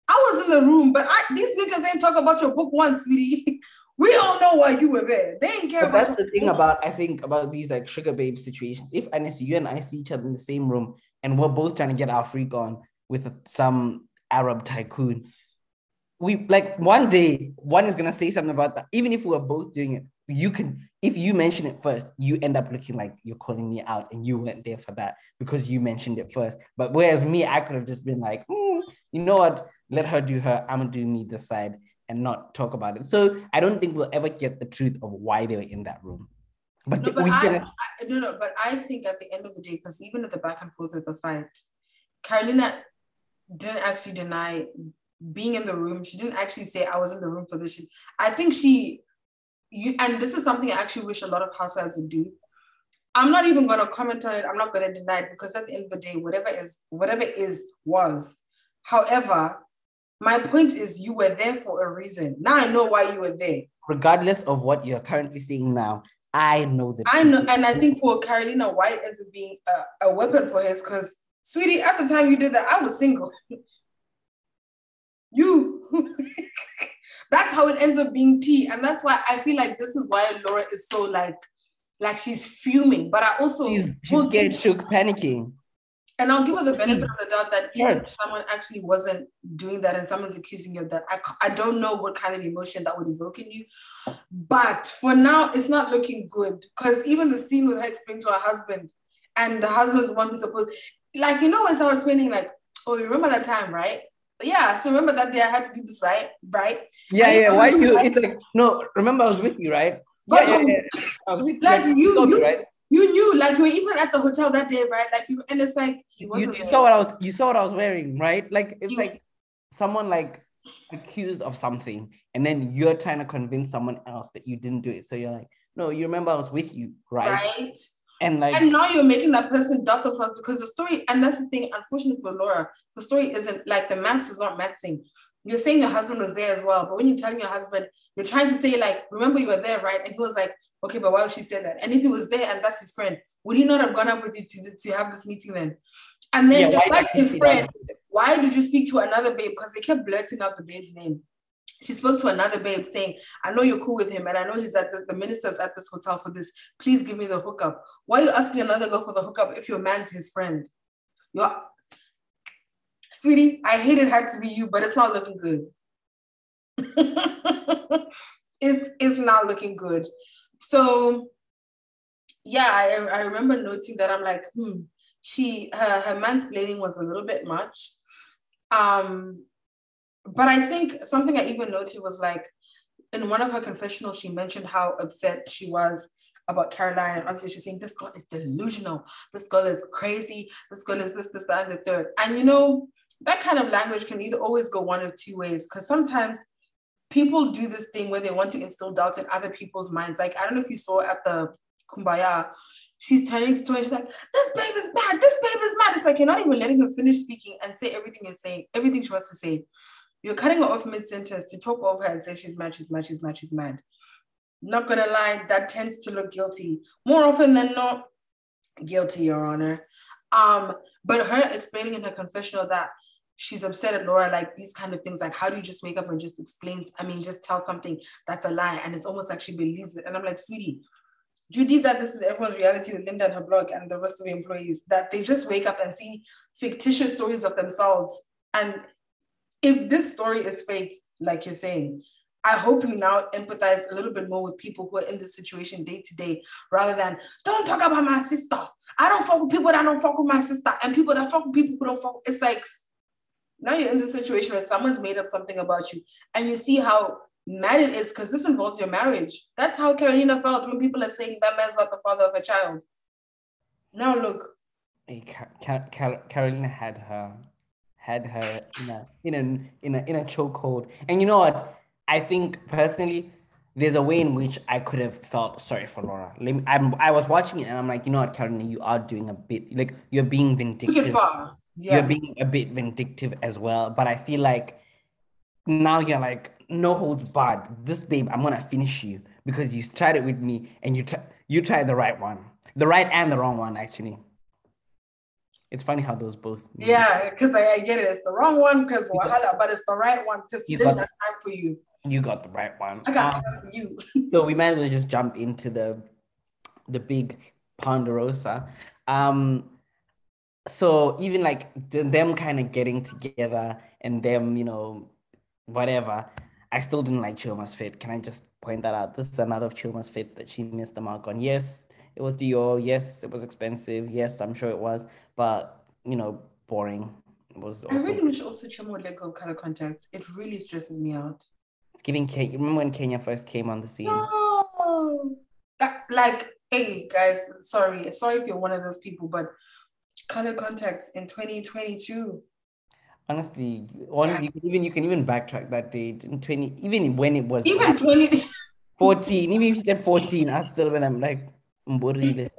I was in the room, but I, these niggas ain't talk about your book once, sweetie. we all know why you were there. They didn't care But about that's the thing about I think about these like sugar babe situations. If Anis, you and I see each other in the same room and we're both trying to get our freak on with some Arab tycoon, we like one day one is gonna say something about that. Even if we were both doing it, you can if you mention it first, you end up looking like you're calling me out and you weren't there for that because you mentioned it first. But whereas me, I could have just been like, "Hmm, you know what? Let her do her. I'm gonna do me this side and not talk about it. So I don't think we'll ever get the truth of why they were in that room. But, No, but we I, can. I, no, no, but I think at the end of the day, because even at the back and forth of the fight, Carolina didn't actually deny being in the room. She didn't actually say I was in the room for this. She, I think she, you, and this is something I actually wish a lot of housewives would do. I'm not even gonna comment on it. I'm not gonna deny it because at the end of the day, whatever is whatever is was. However, my point is you were there for a reason. Now I know why you were there. regardless of what you're currently seeing now, I know that. I know, and I think for Carolina White ends up being a, a weapon for his because, sweetie, at the time you did that, I was single. you, that's how it ends up being tea, and that's why I feel like this is why Laura is so like, like she's fuming. But I also she's, she's scared, shook, panicking. And I'll give her the benefit of the doubt that even Hurt. if someone actually wasn't doing that and someone's accusing you of that, I, I don't know what kind of emotion that would evoke in you. But for now, it's not looking good because even the scene with her explaining to her husband, and the husband's the one who's supposed, like, you know, when someone's explaining, like, oh, you remember that time, right? But yeah, so remember that day I had to do this, right? Right? Yeah, I- yeah. Why you? It's like no. Remember, I was with you, right? But yeah, yeah, um, yeah. I was with you. Like, you- you- right? You knew, like, you were even at the hotel that day, right? Like, you, and it's like, You, you saw what I was. You saw what I was wearing, right? Like it's You- like someone like accused of something, and then you're trying to convince someone else that you didn't do it. So you're like, no, you remember I was with you, right? right? And like, and now you're making that person doubt themselves because the story, and that's the thing, unfortunately for Laura, the story isn't like the maths is not matching. You're saying your husband was there as well, but when you're telling your husband, you're trying to say, like, remember you were there, right? And he was like, okay, but why would she say that? And if he was there and that's his friend, would he not have gone up with you to, to have this meeting then? And then yeah, that's his friend, that? why did you speak to another babe? Because they kept blurting out the babe's name. She spoke to another babe saying, I know you're cool with him, and I know he's at the, the minister's at this hotel for this. Please give me the hookup. Why are you asking another girl for the hookup if your man's his friend? You're sweetie, I hate it had to be you, but it's not looking good. it's it's not looking good. So yeah, I, I remember noting that I'm like, hmm, she her her mansplaining was a little bit much. Um, but I think something I even noted was like in one of her confessionals, she mentioned how upset she was about Caroline. And obviously she's saying this girl is delusional. This girl is crazy. This girl is this, this, that, and the third. And you know, that kind of language can either always go one of two ways. Because sometimes people do this thing where they want to instill doubt in other people's minds. Like, I don't know if you saw at the Kumbaya, she's turning to Toy, she's like, this babe is mad, this babe is mad. It's like you're not even letting her finish speaking and say everything you're saying, everything she wants to say. You're cutting her off mid-sentence to talk over her and say she's mad, she's mad, she's mad, she's mad. Not gonna lie, that tends to look guilty. More often than not, guilty, Your Honor. Um, but her explaining in her confessional that she's upset at Laura, like these kind of things, like how do you just wake up and just explain, I mean, just tell something that's a lie and it's almost like she believes it. And I'm like, sweetie, do you think that this is everyone's reality with Linda and her blog and the rest of the employees, that they just wake up and see fictitious stories of themselves. And if this story is fake, like you're saying, I hope you now empathize a little bit more with people who are in this situation day to day, rather than don't talk about my sister. I don't fuck with people that don't fuck with my sister, and people that fuck with people who don't fuck. It's like now you're in the situation where someone's made up something about you, and you see how mad it is because this involves your marriage. That's how Carolina felt when people are saying that man's not the father of a child. Now look. Hey, Car- Car- Carolina had her had her in a in a in a in a chokehold, and you know what? I think personally, there's a way in which I could have felt sorry for Laura. I'm, I was watching it and I'm like, you know what, Carolina, you are doing a bit like you're being vindictive. Yeah. You're being a bit vindictive as well. But I feel like now you're like, no holds barred. This babe, I'm gonna finish you because you tried it with me and you t- you tried the right one, the right and the wrong one actually. It's funny how those both. Yeah, because I, I, get it. It's the wrong one because wahala, but it's the right one because today time for you. You got the right one. I got um, time for you. so we might as well just jump into the the big Ponderosa. Um, so even like them kind of getting together and them, you know, whatever. I still didn't like Chioma's fit. Can I just point that out? This is another of Chioma's fits that she missed the mark on. Yes, it was Dior. Yes, it was expensive. Yes, I'm sure it was, but you know, boring. It was. Also... I really wish also Chioma would let go of color contacts. It really stresses me out. It's giving Kenya. Remember when Kenya first came on the scene? No, that, like, hey guys, sorry, sorry if you're one of those people, but color contacts in 2022 honestly, honestly, yeah. even you can even backtrack that date in 20, even when it was even 20 14, even if you said 14, I still when I'm like really,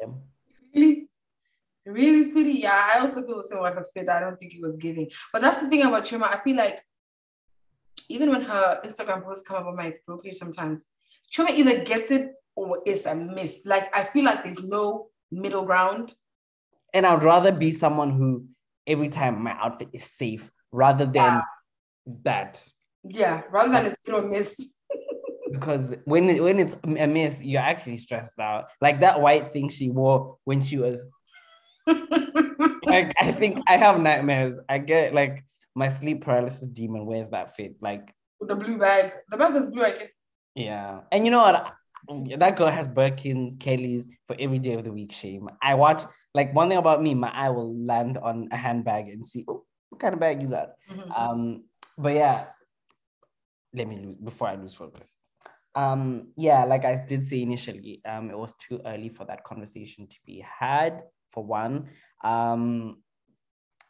really, sweetie. Yeah, I also feel the same like i've said. I don't think it was giving. But that's the thing about Chioma. I feel like even when her Instagram posts come up on my explore page sometimes, Chioma either gets it or it's a miss. Like I feel like there's no middle ground. And I'd rather be someone who every time my outfit is safe rather than yeah. that. Yeah, rather than it's hit or miss. because when it, when it's a miss, you're actually stressed out. Like that white thing she wore when she was. like I think I have nightmares. I get like my sleep paralysis demon. Where's that fit? Like the blue bag. The bag is blue. I get. Yeah, and you know what? That girl has Birkins, Kellys for every day of the week. Shame. I watch like one thing about me, my eye will land on a handbag and see oh, what kind of bag you got. Mm-hmm. Um, but yeah, let me lose before I lose focus. Um, yeah, like I did say initially, um, it was too early for that conversation to be had. For one, um,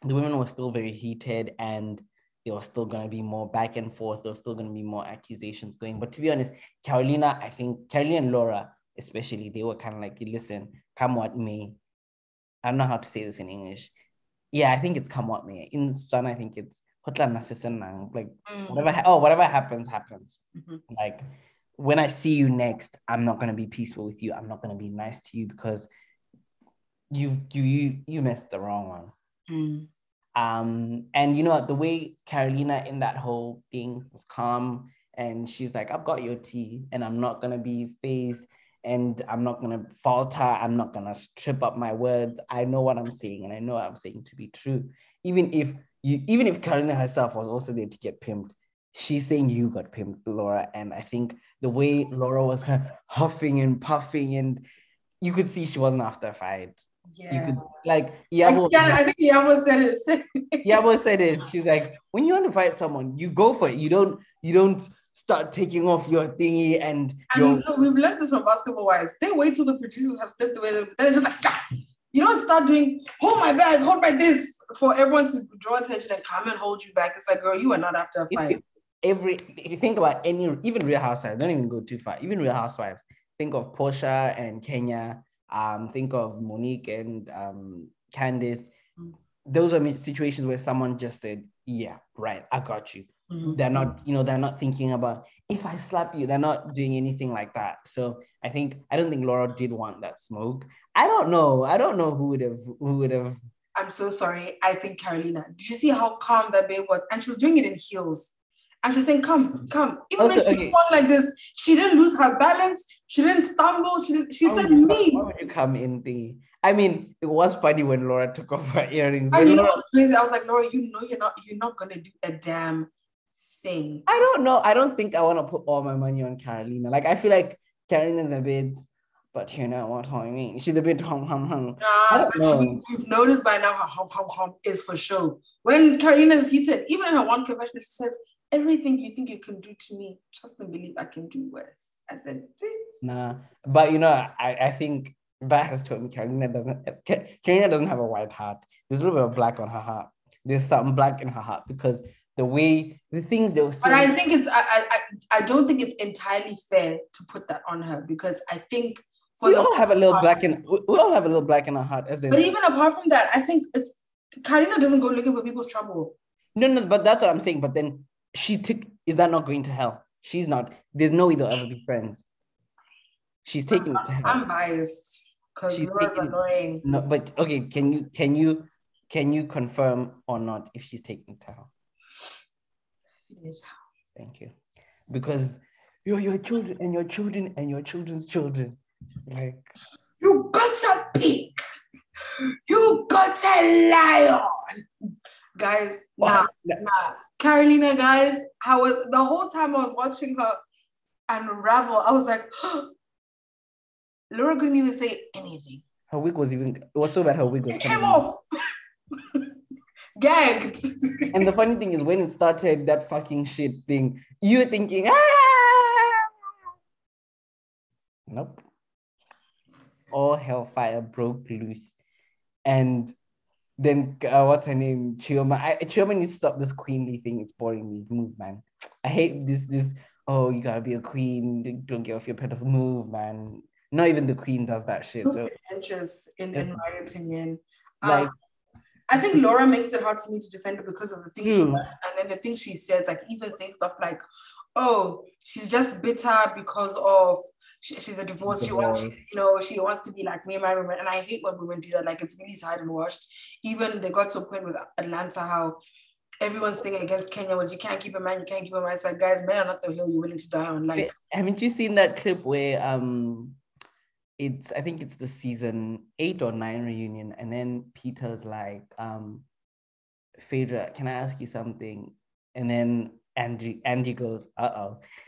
the women were still very heated and there was still going to be more back and forth. There was still going to be more accusations going. But to be honest, Carolina, I think Carolina and Laura, especially, they were kind of like, listen, come what may, I don't know how to say this in English. Yeah, I think it's come what may. In Setswana, I think it's like mm. whatever oh whatever happens happens. Mm-hmm. Like when I see you next, I'm not gonna be peaceful with you. I'm not gonna be nice to you because you you you you missed the wrong one. Mm. Um, and you know the way Carolina in that whole thing was calm and she's like, I've got your tea and I'm not gonna be phased and I'm not gonna falter. I'm not gonna strip up my words. I know what I'm saying, and I know what I'm saying to be true. Even if you, even if Carolina herself was also there to get pimped, she's saying you got pimped, Laura. And I think the way Laura was kind of huffing and puffing, and you could see she wasn't after a fight. Yeah. You could like Yabo. I, I think Yabo said it. Yabo said it. She's like, when you want to fight someone, you go for it. You don't. You don't start taking off your thingy and. And your- we've learned this from basketball wives. They wait till the producers have stepped away. Then it's just like, "Ah." you don't start doing, hold my bag, hold my this, for everyone to draw attention and come and hold you back. It's like, girl, you are not after a fight. every if you think about any even Real Housewives, don't even go too far. Even Real Housewives, think of Porsha and Kenya. Um, think of Monique and um Candiace. Mm. Those are situations where someone just said, "Yeah, right, I got you." Mhm. They're not, you know, they're not thinking about if I slap you. They're not doing anything like that. So I think I don't think Laura did want that smoke. I don't know. I don't know who would have who would have. I'm so sorry. I think Carolina. Did you see how calm that babe was? And she was doing it in heels. And she was saying, come, come. Even Also, when she okay. swung like this, she didn't lose her balance. She didn't stumble. She didn't, she Why said you me. Why would you come in thingy? I mean, it was funny when Laura took off her earrings. You know Laura- what's crazy? I was like, Laura, you know you're not you're not gonna do a damn thing. I don't know. I don't think I want to put all my money on Carolina. Like I feel like Carolina's a bit, but you know what I mean. She's a bit hum hum hum. Nah, don't but know. you, you've noticed by now her hum hum hum is for show. When Carolina is heated, even in her one confession, she says, Everything you think you can do to me, trust and believe I can do worse. I said, See? Nah, but you know, I, I think that has told me Carolina doesn't. Ca- Carolina doesn't have a white heart. There's a little bit of black on her heart. There's something black in her heart because the way the things they were But. I think it's I, I I- don't think it's entirely fair to put that on her because I think for we all have a little black in. We all have a little black in our heart, as in. but even apart from that, I think it's Karina doesn't go looking for people's trouble. No, no, but that's what I'm saying. But then she took. Is that not going to hell? She's not. There's no way they'll ever be friends. She's taking it to hell. I'm biased because She's taking- annoying. No, but okay. Can you can you can you confirm or not if she's taking it to hell? Thank you. Because you're your children and your children and your children's children. Like You got a pig. You got a lion. Guys, nah, nah. Carolina, guys, I was the whole time I was watching her unravel, I was like, Laura couldn't even say anything. her wig was even. It was so bad. Her wig was It came off. Gagged. And the funny thing is, when it started, that fucking shit thing, you were thinking, ah! Nope. All hellfire broke loose. And then, uh, what's her name? Chioma. I, Chioma needs to stop this queenly thing. It's boring me. Move, man. I hate this, this, oh, you gotta be a queen. Don't get off your pedestal. Move, man. Not even the queen does that shit. So, Pretentious, in, in my opinion. like, Um, I think Laura makes it hard for me to defend her because of the things she does and then the things she says, like even saying stuff like, "Oh, she's just bitter because of she, she's a divorce. She wants, you know, she wants to be like me and my woman. And I hate when women do that. Like it's really tired and washed. Even they got to a point with Atlanta how everyone's thing against Kenya was you can't keep a man, you can't keep a man. It's like guys, men are not the hill you're willing to die on. Like haven't you seen that clip where um it's I think it's the season eight or nine reunion, and then Peter's like, um, Phaedra, can I ask you something? And then Angie Angie goes, uh oh.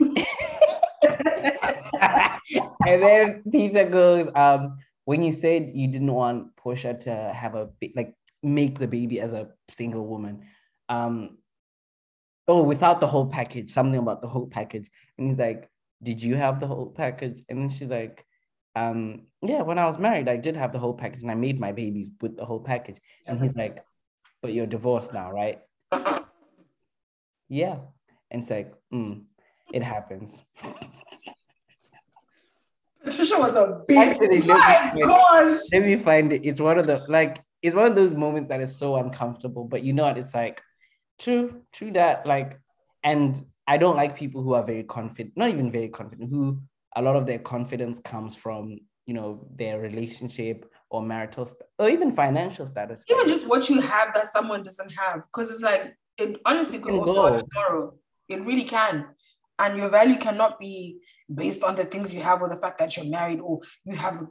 and then Peter goes, um, when you said you didn't want Porsha to have a like make the baby as a single woman, um, oh, without the whole package, something about the whole package. And he's like, Did you have the whole package? And then she's like, um, yeah, when I was married, I did have the whole package and I made my babies with the whole package. And he's like, But you're divorced now, right? Yeah. And it's like, mm, it happens. Patricia was a big. Actually, let me- my wait. gosh. Let me find it. It's one of the like it's one of those moments that is so uncomfortable, but you know what? It's like true, true that like, and I don't like people who are very confident, not even very confident, who a lot of their confidence comes from you know their relationship or marital st- or even financial status. even just what you have that someone doesn't have because it's like it honestly could go. tomorrow. It really can. And your value cannot be based on the things you have or the fact that you're married or you have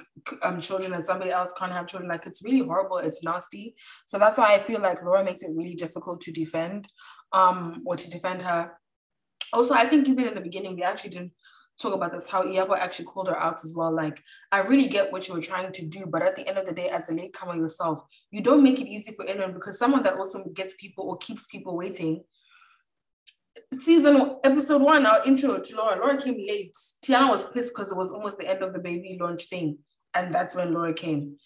um, children and somebody else can't have children. Like it's really horrible. It's nasty. So that's why i feel like laura makes it really difficult to defend um or to defend her. Also i think even in the beginning we actually didn't talk about this, how Iyabo actually called her out as well. Like, I really get what you were trying to do, but at the end of the day, as a latecomer yourself, you don't make it easy for anyone because someone that also gets people or keeps people waiting. Season episode one, our intro to Laura. Laura came late. Tiana was pissed because it was almost the end of the baby launch thing. And that's when Laura came.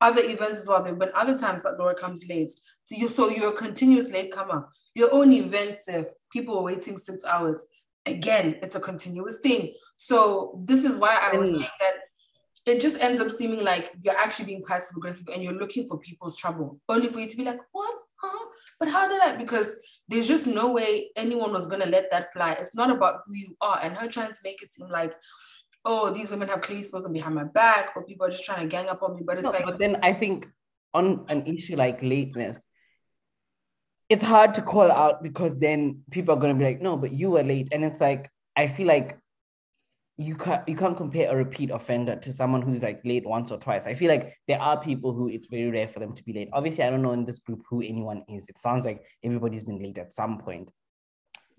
Other events as well. There have been other times that Laura comes late. So you're, so you're a continuous latecomer. Your own events, if people are waiting six hours, again, it's a continuous thing. So this is why I was mm. saying that it just ends up seeming like you're actually being passive aggressive and you're looking for people's trouble, only for you to be like, what? Huh? But how did I? Because there's just no way anyone was gonna let that fly. It's not about who you are, and her trying to make it seem like, oh, these women have clearly spoken behind my back, or people are just trying to gang up on me. But it's no, like, but then I think on an issue like lateness, it's hard to call out because then people are going to be like, no, but you were late. And it's like, I feel like you can't you can't compare a repeat offender to someone who's like late once or twice. I feel like there are people who it's very rare for them to be late. Obviously, I don't know in this group who anyone is. It sounds like everybody's been late at some point.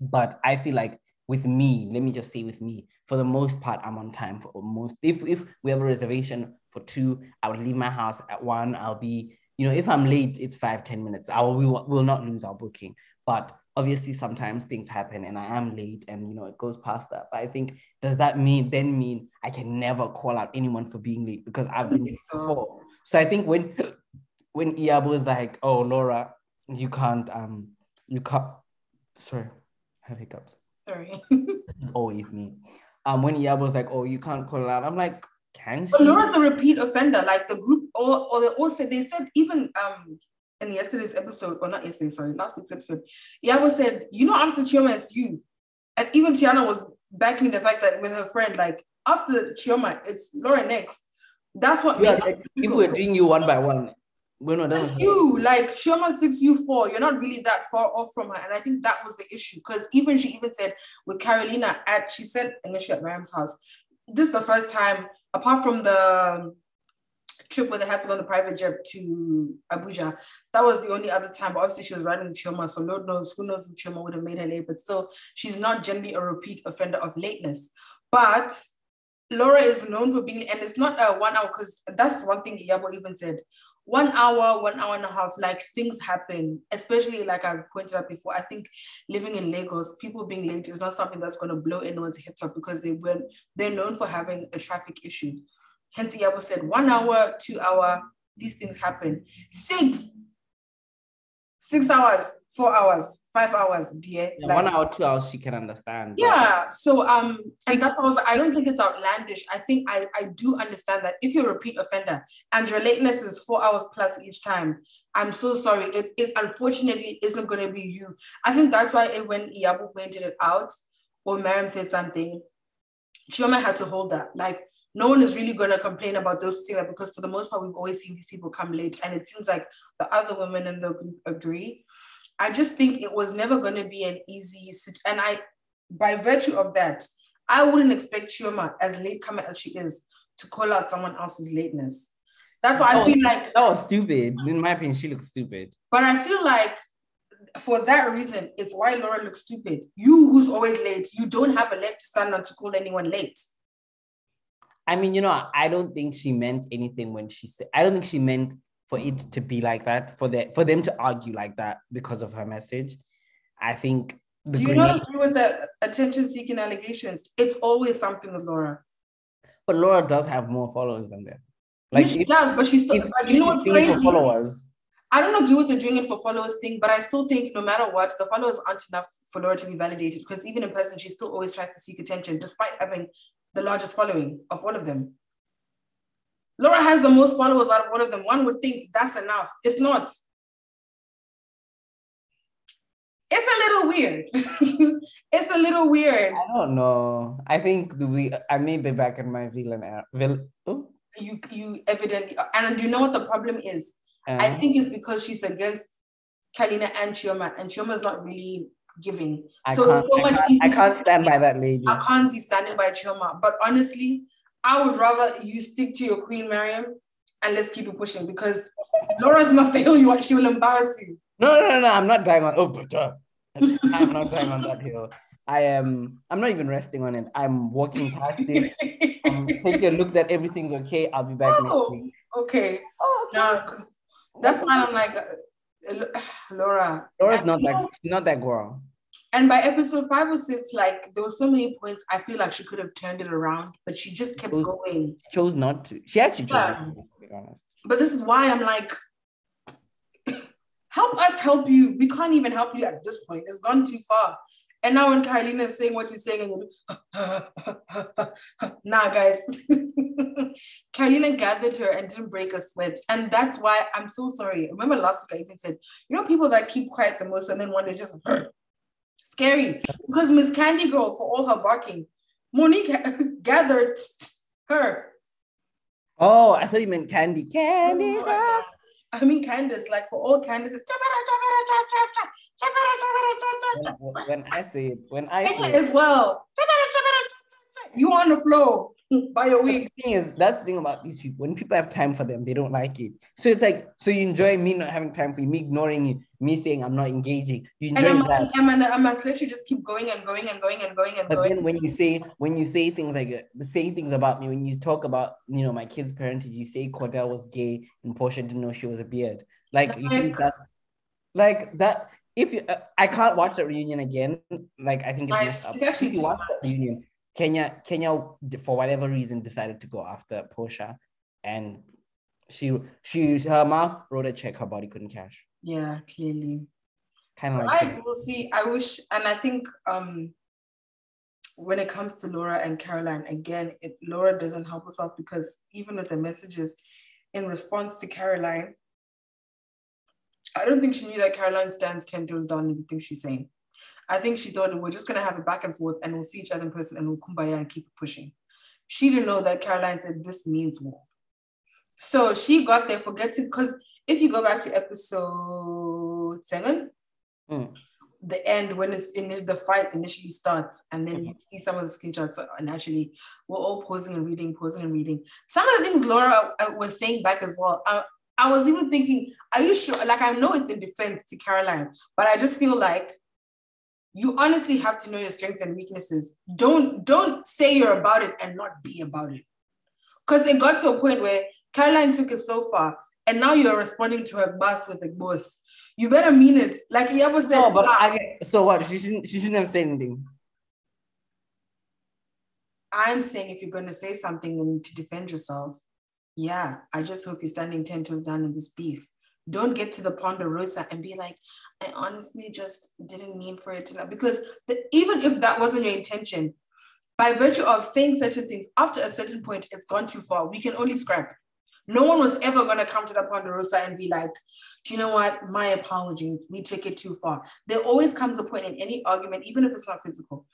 But I feel like with me, let me just say with me, for the most part, I'm on time for most. If if we have a reservation for two, I would leave my house at one. I'll be you know, if I'm late, it's five ten minutes. I will, we will, not lose our booking. But obviously, sometimes things happen and I am late and, you know, it goes past that. But I think, does that mean, then mean I can never call out anyone for being late because I've been late before? So I think when, when Iyabo is like, oh, Laura, you can't, um, you can't, sorry, I have hiccups. Sorry. it's always me. Um, when Iyabo was like, oh, you can't call out, I'm like, can she? But Laura's a repeat offender. Like the group, or, or they all said, they said even um in yesterday's episode, or not yesterday, sorry, last week's episode, Yabo said, you know, after Chioma, it's you. And even Tiana was backing the fact that with her friend, like after Chioma, it's Laura next. That's what yeah, like, if we're doing you one by one, we're not done. It's you, like Chioma six, you four. You're not really that far off from her. And I think that was the issue. Because even she even said with Carolina at she said initially at Mariam's house, this is the first time apart from the trip where they had to go on the private jet to Abuja, that was the only other time. But obviously, she was riding Chioma, so Lord knows who knows if Chioma would have made her late. But still, she's not generally a repeat offender of lateness. But Laura is known for being, and it's not a one hour because that's one thing Iyabo even said. One hour, one hour and a half, like things happen, especially like I've pointed out before. I think living in Lagos, people being late is not something that's going to blow anyone's heads up because they were they're known for having a traffic issue. Hence, Iyabo said one hour, two hour, these things happen. Six, six hours, four hours, five hours, dear. Yeah, like, one hour, two hours, she can understand. Yeah. So um, and that's all. I don't think it's outlandish. I think I I do understand that if you're a repeat offender and your lateness is four hours plus each time, I'm so sorry. It it unfortunately isn't going to be you. I think that's why it, when Iyabo pointed it out, or Mariam said something, Chioma had to hold that. Like no one is really going to complain about those things because for the most part we've always seen these people come late and it seems like the other women in the group agree i just think it was never going to be an easy situation. and i by virtue of that i wouldn't expect Chioma, as late comer as she is to call out someone else's lateness that's why i oh, feel like that was stupid in my opinion she looks stupid but i feel like for that reason, it's why Laura looks stupid. You, who's always late, you don't have a leg to stand on to call anyone late. I mean, you know, I don't think she meant anything when she said. I don't think she meant for it to be like that for the for them to argue like that because of her message. I think. Do you not agree with the attention-seeking allegations? It's always something with Laura. But Laura does have more followers than them. Like she if, does, but she's still. If, you know what's crazy? Followers. I don't agree with the doing it for followers thing, but I still think no matter what, the followers aren't enough for Laura to be validated because even in person, she still always tries to seek attention despite having the largest following of all of them. Laura has the most followers out of all of them. One would think that's enough. It's not. It's a little weird. it's a little weird. I don't know. I think we. I may be back in my villain era. Vil, oh. You you evidently and do you know what the problem is? Uh, I think it's because she's against Kalina and Chioma, and Chioma's not really giving. I so so much I can't, I can't stand by that lady. I can't be standing by Chioma. But honestly, I would rather you stick to your queen, Mariam, and let's keep it pushing because Laura's not the hill you want. She will embarrass you. No, no, no, I'm not dying on. Oh, but uh, I'm not dying on that hill. I am. I'm not even resting on it. I'm walking past it. I'm taking a look that everything's okay. I'll be back oh, next week. Okay. Oh, no, that's why I'm like, uh, Laura. Laura's not that. Not that girl. And by episode five or six, like there were so many points I feel like she could have turned it around, but she just kept chose, going. Chose not to. She actually chose. Yeah. To, to be honest. But this is why I'm like, help us help you. We can't even help you at this point. It's gone too far. And now when Carolina is saying what she's saying, and nah, guys. Carolina gathered her and didn't break a sweat. And that's why I'm so sorry. Remember last week I even said, you know, people that keep quiet the most and then one day just scary. Because Miss Candy Girl, for all her barking, Monique gathered her. Oh, I thought you meant Candy. Candy oh, I mean Candiace, like for all Candiaces. When I say it, when I say as well. You on the floor by your wig. The thing is, that's the thing about these people. When people have time for them, they don't like it. So it's like, so you enjoy me not having time for you, me ignoring you, me saying I'm not engaging. You enjoy and I'm, that. I'm, I'm, I'm literally just keep going and going and going and going and but going. then when you say when you say things like uh, say things about me, when you talk about you know my kid's parentage, you say Cordell was gay and Porsha didn't know she was a beard. Like you think that's like that. If you, uh, I can't watch that reunion again. Like I think it's, it's actually if you watch that reunion Kenya, Kenya, for whatever reason, decided to go after Porsha, and she, she, her mouth wrote a check her body couldn't cash. Yeah, clearly. Kind of like. I will see. I wish, and I think um, when it comes to Laura and Caroline, again, it, Laura doesn't help herself because even with the messages in response to Caroline, I don't think she knew that Caroline stands ten toes down in the things she's saying. I think she thought we're just gonna have a back and forth and we'll see each other in person and we'll kumbaya and keep pushing. She didn't know that Caroline said this means war. So she got there forgetting because if you go back to episode seven, mm. the end when it's in the fight initially starts, and then you see some of the screenshots and actually we're all pausing and reading, pausing and reading. Some of the things Laura uh, was saying back as well. I, I was even thinking, are you sure? Like I know it's in defense to Caroline, but I just feel like you honestly have to know your strengths and weaknesses. Don't don't say you're about it and not be about it. Because it got to a point where Caroline took it so far, and now you're responding to her boss with a boss. You better mean it. Like you ever said. No, but ah, I, so what? She shouldn't. She shouldn't have said anything. I'm saying if you're going to say something and to defend yourself, yeah, I just hope you're standing ten toes down in this beef. Don't get to the ponderosa and be like, I honestly just didn't mean for it to because the, even if that wasn't your intention, by virtue of saying certain things, after a certain point, it's gone too far. We can only scrap. No one was ever going to come to the ponderosa and be like, do you know what? My apologies. We took it too far. There always comes a point in any argument, even if it's not physical,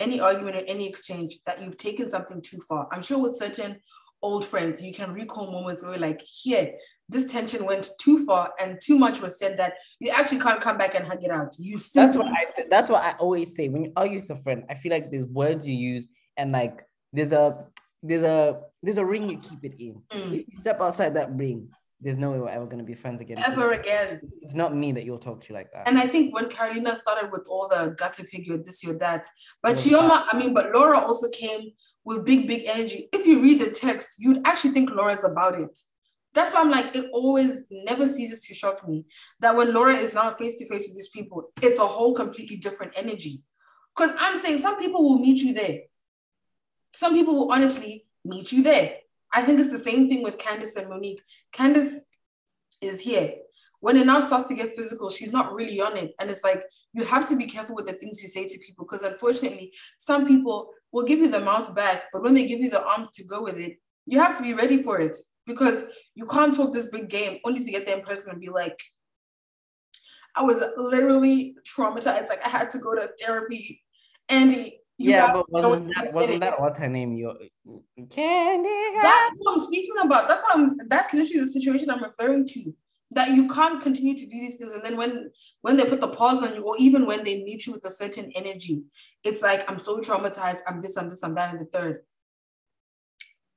any argument or any exchange that you've taken something too far. I'm sure with certain old friends, you can recall moments where like, here, this tension went too far and too much was said that you actually can't come back and hug it out. You simply- that's what I that's what I always say when you argue with a friend. I feel like there's words you use and like there's a there's a there's a ring you keep it in. Mm. If you step outside that ring, there's no way we're ever gonna be friends again. Ever again. It's not me that you'll talk to like that. And I think when Carolina started with all the gutter pig, you're this, you're that. But Chioma, I mean, but Laura also came with big, big energy. If you read the text, you'd actually think Laura's about it. That's why I'm like, it always never ceases to shock me that when Laura is now face to face with these people, it's a whole completely different energy. Because I'm saying some people will meet you there. Some people will honestly meet you there. I think it's the same thing with Candiace and Monique. Candiace is here. When it now starts to get physical, she's not really on it. And it's like, you have to be careful with the things you say to people because unfortunately, some people will give you the mouth back, but when they give you the arms to go with it, you have to be ready for it because you can't talk this big game only to get there in person and be like, I was literally traumatized. Like I had to go to therapy. Andy, yeah, but wasn't that wasn't that what's her name? Your Candy. That's what I'm speaking about. That's what I'm. That's literally the situation I'm referring to. That you can't continue to do these things, and then when when they put the pause on you, or even when they meet you with a certain energy, it's like I'm so traumatized. I'm this. I'm this. I'm that, and the third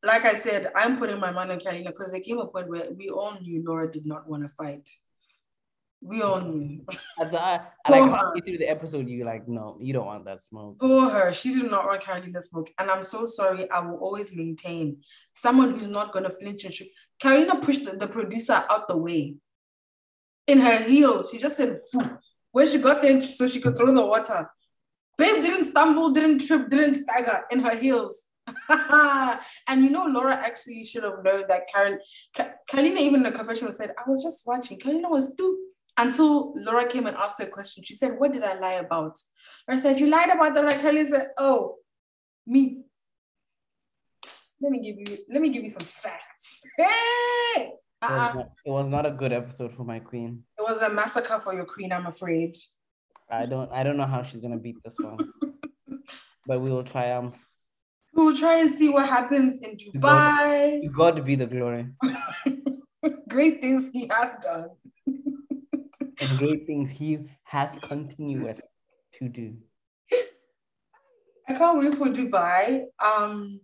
like I said, I'm putting my mind on Carolina because there came a point where we all knew Laura did not want to fight. We all knew. At the, uh, like halfway through the episode, you like, no, you don't want that smoke. Poor her. She did not want Carolina smoke. And I'm so sorry. I will always maintain someone who's not gonna flinch and shoot. Carolina pushed the, the producer out the way. In her heels. She just said Phew. when she got there so she could throw in the water. Babe didn't stumble, didn't trip, didn't stagger in her heels. and you know, Laura actually should have known that Karen, Carolina, even in the confession, said, I was just watching. Carolina was too until Laura came and asked her a question. She said, What did I lie about? I said, You lied about that. like Carolina said, Oh, me. Let me give you let me give you some facts. Hey! It, was uh-uh. not, it was not a good episode for my queen. It was a massacre for your queen, I'm afraid. I don't I don't know how she's gonna beat this one. but we will triumph. We will try and see what happens in Dubai. God, God be the glory. Great things he has done and great things he hath continued to do. I can't wait for Dubai. Um,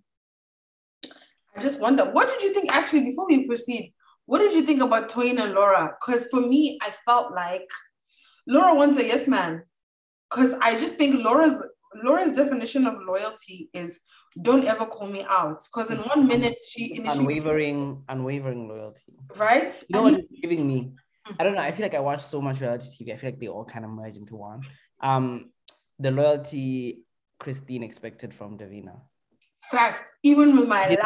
I just wonder, what did you think actually before we proceed? What did you think about Toyin and Laura? Because for me, I felt like Laura wants a yes man. Because I just think Laura's Laura's definition of loyalty is don't ever call me out. Because in one minute she unwavering, unwavering loyalty. Right? You know what it's giving me? I don't know. I feel like I watch so much reality TV. I feel like they all kind of merge into one. Um, the loyalty Christine expected from Davina. Facts. Even with my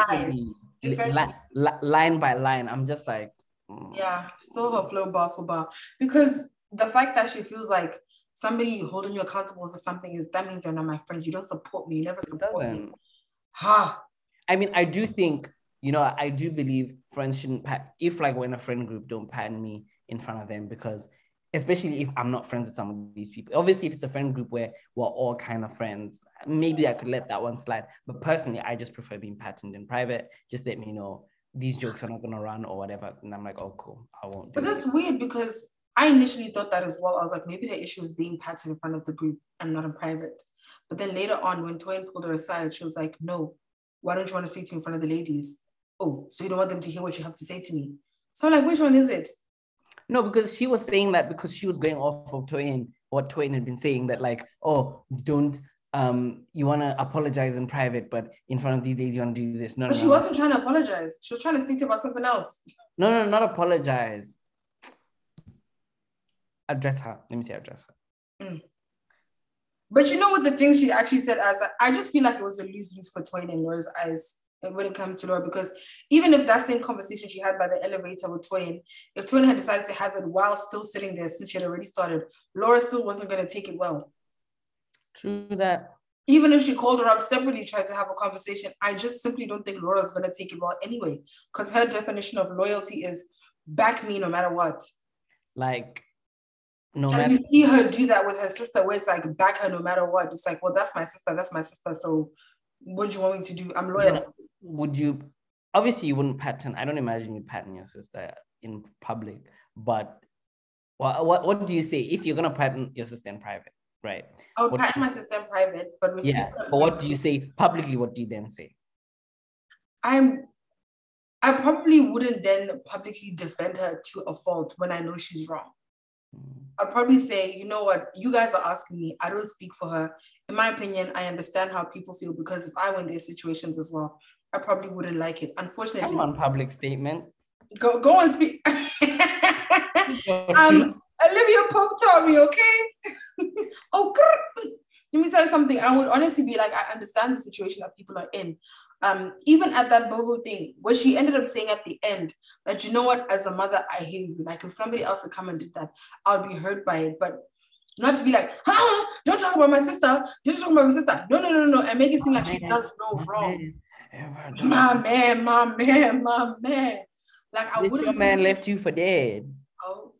line, line, line by line, I'm just like, mm. yeah, still her flow bar for bar because the fact that she feels like somebody holding you accountable for something is that means you're not my friend. You don't support me. You never support me. Ha. I mean, I do think you know, I do believe friends shouldn't pat if like when a friend group don't pattern me in front of them because especially if I'm not friends with some of these people. Obviously, if it's a friend group where we're all kind of friends, maybe I could let that one slide. But personally, I just prefer being patterned in private. Just let me know these jokes are not gonna run or whatever. And I'm like, oh cool, I won't But that's it. weird because I initially thought that as well. I was like, maybe her issue is being patterned in front of the group and not in private. But then later on, when Toyin pulled her aside, she was like, no, why don't you want to speak to me in front of the ladies? Oh, so you don't want them to hear what you have to say to me. So I'm like, which one is it? No, because she was saying that because she was going off of Toyin, what Toyin had been saying that like, oh, don't um you want to apologize in private, but in front of these days you want to do this. No, but no, she wasn't trying to apologize. She was trying to speak to about something else. No, no, not apologize. Address her. Let me say address her. Mm. But you know what the things she actually said as I just feel like it was a lose lose for Toyin in Laura's eyes it comes to Laura because even if that same conversation she had by the elevator with Toyin, if Toyin had decided to have it while still sitting there since she had already started, Laura still wasn't going to take it well. True that. Even if she called her up separately, tried to have a conversation, I just simply don't think Laura's going to take it well anyway, because her definition of loyalty is back me no matter what. Like, no and matter. you see her do that with her sister, where it's like back her no matter what. It's like, well, that's my sister, that's my sister. So, what do you want me to do? I'm loyal would you obviously you wouldn't pattern i don't imagine you pattern your sister in public but what, what, what do you say if you're going to pattern your sister in private right i would pattern my sister in private but yeah but what do you say publicly what do you then say i'm i probably wouldn't then publicly defend her to a fault when i know she's wrong mm. I'd probably say, you know what, you guys are asking me. I don't speak for her. In my opinion, I understand how people feel because if I were in their situations as well, I probably wouldn't like it. Unfortunately, come on, public statement. Go go and speak. um, Olivia Pope told me, okay. oh, grr. let me tell you something. I would honestly be like, I understand the situation that people are in. Um, even at that Bobo thing, what she ended up saying at the end, that you know what, as a mother, I hate you. Like if somebody else had come and did that, I'd be hurt by it. But not to be like, huh, don't talk about my sister. Don't talk about my sister. No, no, no, no, and make it seem like she does no wrong. My man, my man, my man. Like I wouldn't. Your man left you for dead. Oh,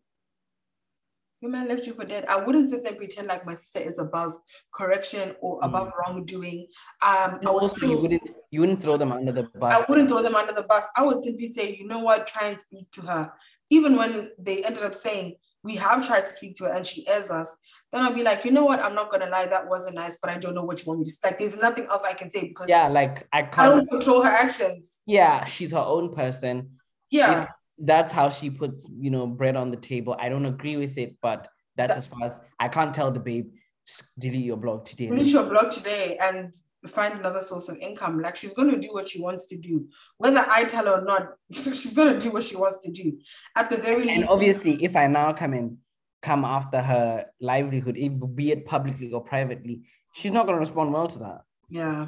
your man left you for dead. I wouldn't sit there and pretend like my sister is above correction or mm. above wrongdoing. Um, I would also, still, you wouldn't you wouldn't throw them under the bus. I wouldn't throw them under the bus. I would simply say, you know what, try and speak to her. Even when they ended up saying, we have tried to speak to her and she airs us, then I'll be like, you know what? I'm not gonna lie, that wasn't nice, but I don't know what you want me to like. There's nothing else I can say because yeah, like I can't I don't control her actions. Yeah, she's her own person. Yeah. that's how she puts, you know, bread on the table. I don't agree with it, but that's That- as far as I can't tell the babe, delete your blog today. Delete your blog today and find another source of income. Like she's going to do what she wants to do, whether I tell her or not. She's going to do what she wants to do. At the very And least, obviously, if I now come and come after her livelihood, be it publicly or privately, she's not going to respond well to that. Yeah.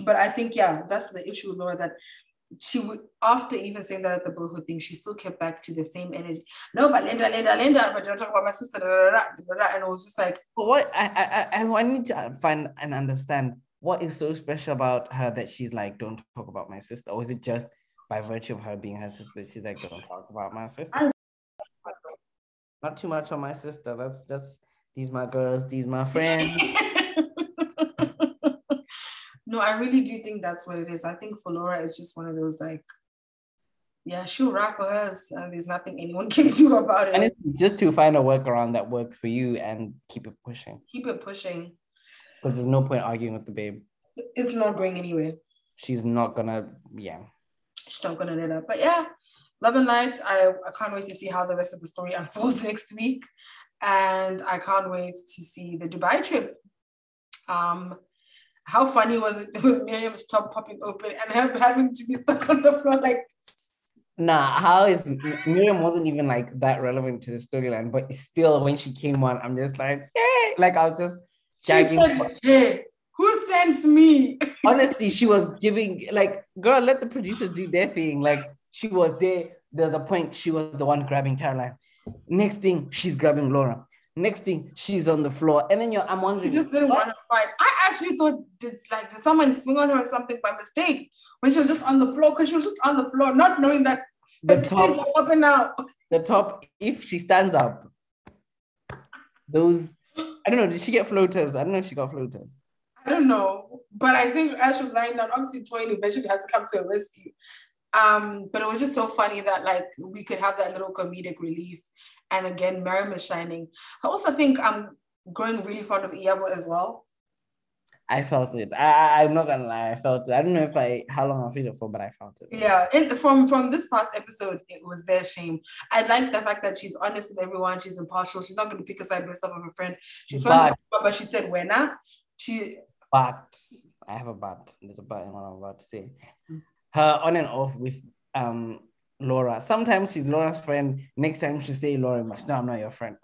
But I think, yeah, that's the issue Laura that she would, after even saying that at the boyhood thing, she still kept back to the same energy. No, but Linda, Linda, Linda, but don't talk about my sister. Da, da, da. And it was just like, But what I, I I I need to find and understand what is so special about her that she's like, don't talk about my sister, or is it just by virtue of her being her sister, she's like, don't talk about my sister. Not too much on my sister. That's that's these my girls, these my friends. no, I really do think that's what it is. I think for Laura, it's just one of those like, yeah, she'll rap for hers, and there's nothing anyone can do about it. and it's just to find a workaround that works for you and keep it pushing. Keep it pushing. Because there's no point arguing with the babe. It's not going anywhere. She's not gonna, yeah. She's not gonna let up. But yeah, Love and Light. I, I can't wait to see how the rest of the story unfolds next week. And I can't wait to see the Dubai trip. Um, how funny was it with Mariam's top popping open and her having to be stuck on the floor like Nah, how is Mariam wasn't even like that relevant to the storyline, but still when she came on, I'm just like, hey, like I was just said, hey, who sent me? Honestly, she was giving like, girl, let the producers do their thing. Like she was there. There's a point she was the one grabbing Caroline. Next thing, she's grabbing Laura. Next thing, she's on the floor, and then you're, I'm wondering. She just didn't want to fight. I actually thought it's like did someone swing on her or something by mistake when she was just on the floor because she was just on the floor, not knowing that the the top up and out. the top, if she stands up, those I don't know, did she get floaters? I don't know if she got floaters. I don't know, but I think as was lying down, obviously Toyin eventually has to come to her rescue. Um, but it was just so funny that like we could have that little comedic relief, and again, Mariam is shining. I also think I'm growing really fond of Iyabo as well. I felt it. I, I I'm not gonna lie, I felt it. I don't know if I how long I feel it for, but I felt it. Yeah, and from from this past episode, it was their shame. I like the fact that she's honest with everyone. She's impartial. She's not going to pick a side based off of a friend. She's trying to, but she said when she But I have a but. There's a but in what I'm about to say. Her on and off with um Laura. Sometimes she's Laura's friend. Next time she'll say Laura must. No, I'm not your friend.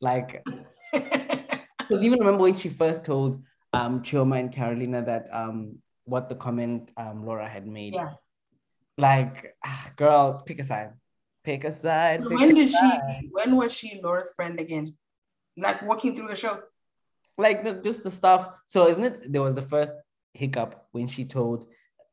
Like because even remember when she first told um Chioma and Carolina that um what the comment um Laura had made. yeah. Like, ah, girl, pick a side. Pick a side. pick When a did she? When was she Laura's friend again? Like walking through the show. like just the stuff. So isn't it? There was the first hiccup when she told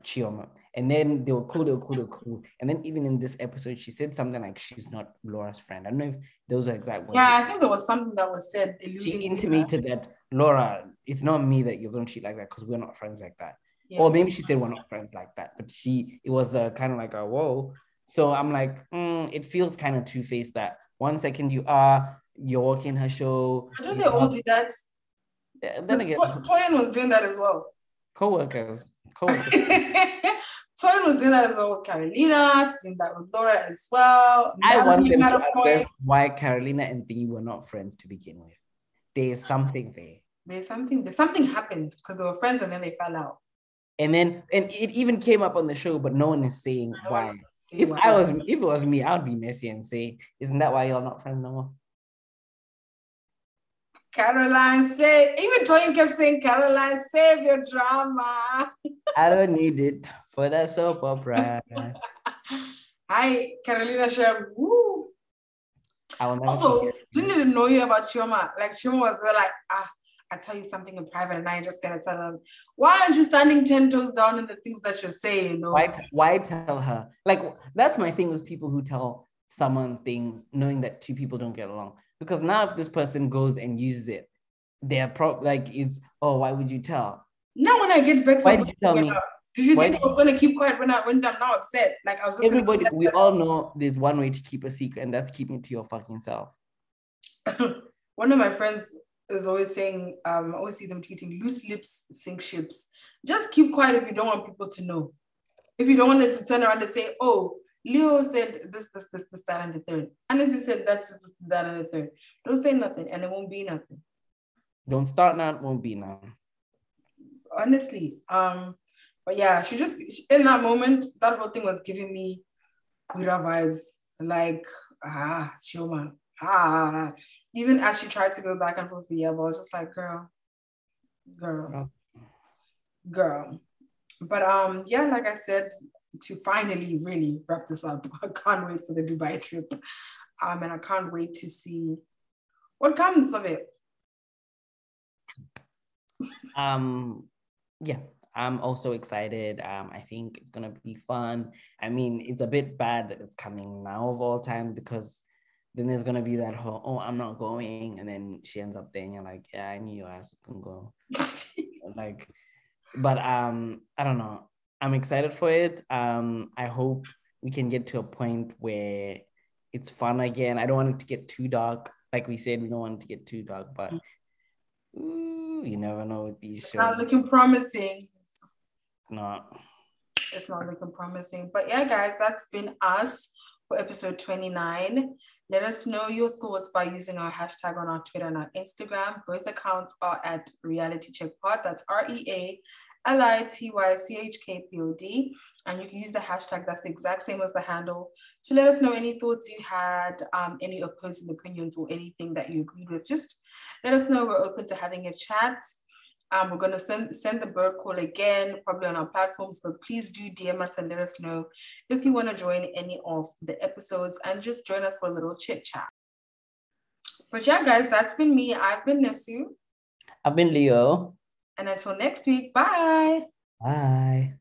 Chioma, and then they were cool, they were cool, they were cool. And then even in this episode, she said something like she's not Laura's friend. I don't know if those are exact words. Yeah, I think there was something that was said. She intimated that Laura, it's not me that you're gonna treat like that because we're not friends like that. Yeah. Or maybe she said we're not friends like that, but she it was uh, kind of like a whoa. So I'm like, mm, it feels kind of two faced that one second you are you're walking her show. I don't they all do that? then again, To- Toyin was doing that as well. co-workers, co-workers. Was doing that as well with Carolina. She's doing that with Laura as well. I want them to address why Carolina and Thingy were not friends to begin with. There's something there. There's something. There's something happened because they were friends and then they fell out. And then and it even came up on the show, but no one is saying why. If why. I was if it was me, I would be messy and say, Isn't that why y'all not friends no more? Caroline, save. Even Toyin kept saying, Caroline, save your drama. I don't need it for that soap opera. Hi, Carolina Shem. Woo. Also, didn't even know you about Chioma. Like Chioma was like, ah, I tell you something in private and I just gonna tell them. Why aren't you standing 10 toes down in the things that you're saying? You know? Why, t- why tell her? Like that's my thing with people who tell someone things knowing that two people don't get along. Because now if this person goes and uses it, they're pro like it's oh why would you tell? Now when I get vexed, Why did you tell me? up. Did you Why think did I was gonna keep quiet when I when I'm now upset? Like I was just Everybody, we that- all know there's one way to keep a secret, and that's keeping it to your fucking self. one of my friends is always saying, um, I always see them tweeting, loose lips sink ships. Just keep quiet if you don't want people to know. If you don't want it to turn around and say, oh, Leo said this, this, this, this, that, and the third. And as you said, that's this, that, and the third. Don't say nothing, and it won't be nothing. Don't start now, it won't be now. Honestly, um, but yeah, she just in that moment, that whole thing was giving me Queera vibes. Like, ah, Chioma, ah. Even as she tried to go back and forth with Iyabo, I was just like, girl, girl, girl. But um, yeah, like I said, to finally really wrap this up, I can't wait for the Dubai trip. Um, and I can't wait to see what comes of it. Um, yeah, I'm also excited. Um, I think it's gonna be fun. I mean, it's a bit bad that it's coming now of all time because then there's gonna be that whole oh I'm not going, and then she ends up there and you're like, yeah, I knew your ass can go. like, but um, I don't know. I'm excited for it. Um, I hope we can get to a point where it's fun again. I don't want it to get too dark. Like we said, we don't want it to get too dark, but ooh, you never know with these shows. Not looking promising. It's not. It's not looking promising. But yeah, guys, that's been us for episode 29. Let us know your thoughts by using our hashtag on our Twitter and our Instagram. Both accounts are at Reality Check Pod. That's R E A L I T Y C H K P O D. And you can use the hashtag, that's the exact same as the handle, to let us know any thoughts you had, um, any opposing opinions, or anything that you agreed with. Just let us know. We're open to having a chat. Um, we're going to send, send the bird call again, probably on our platforms, but please do DM us and let us know if you want to join any of the episodes and just join us for a little chit chat. But yeah, guys, that's been me. I've been Nesu. I've been Leo. And until next week, bye. Bye.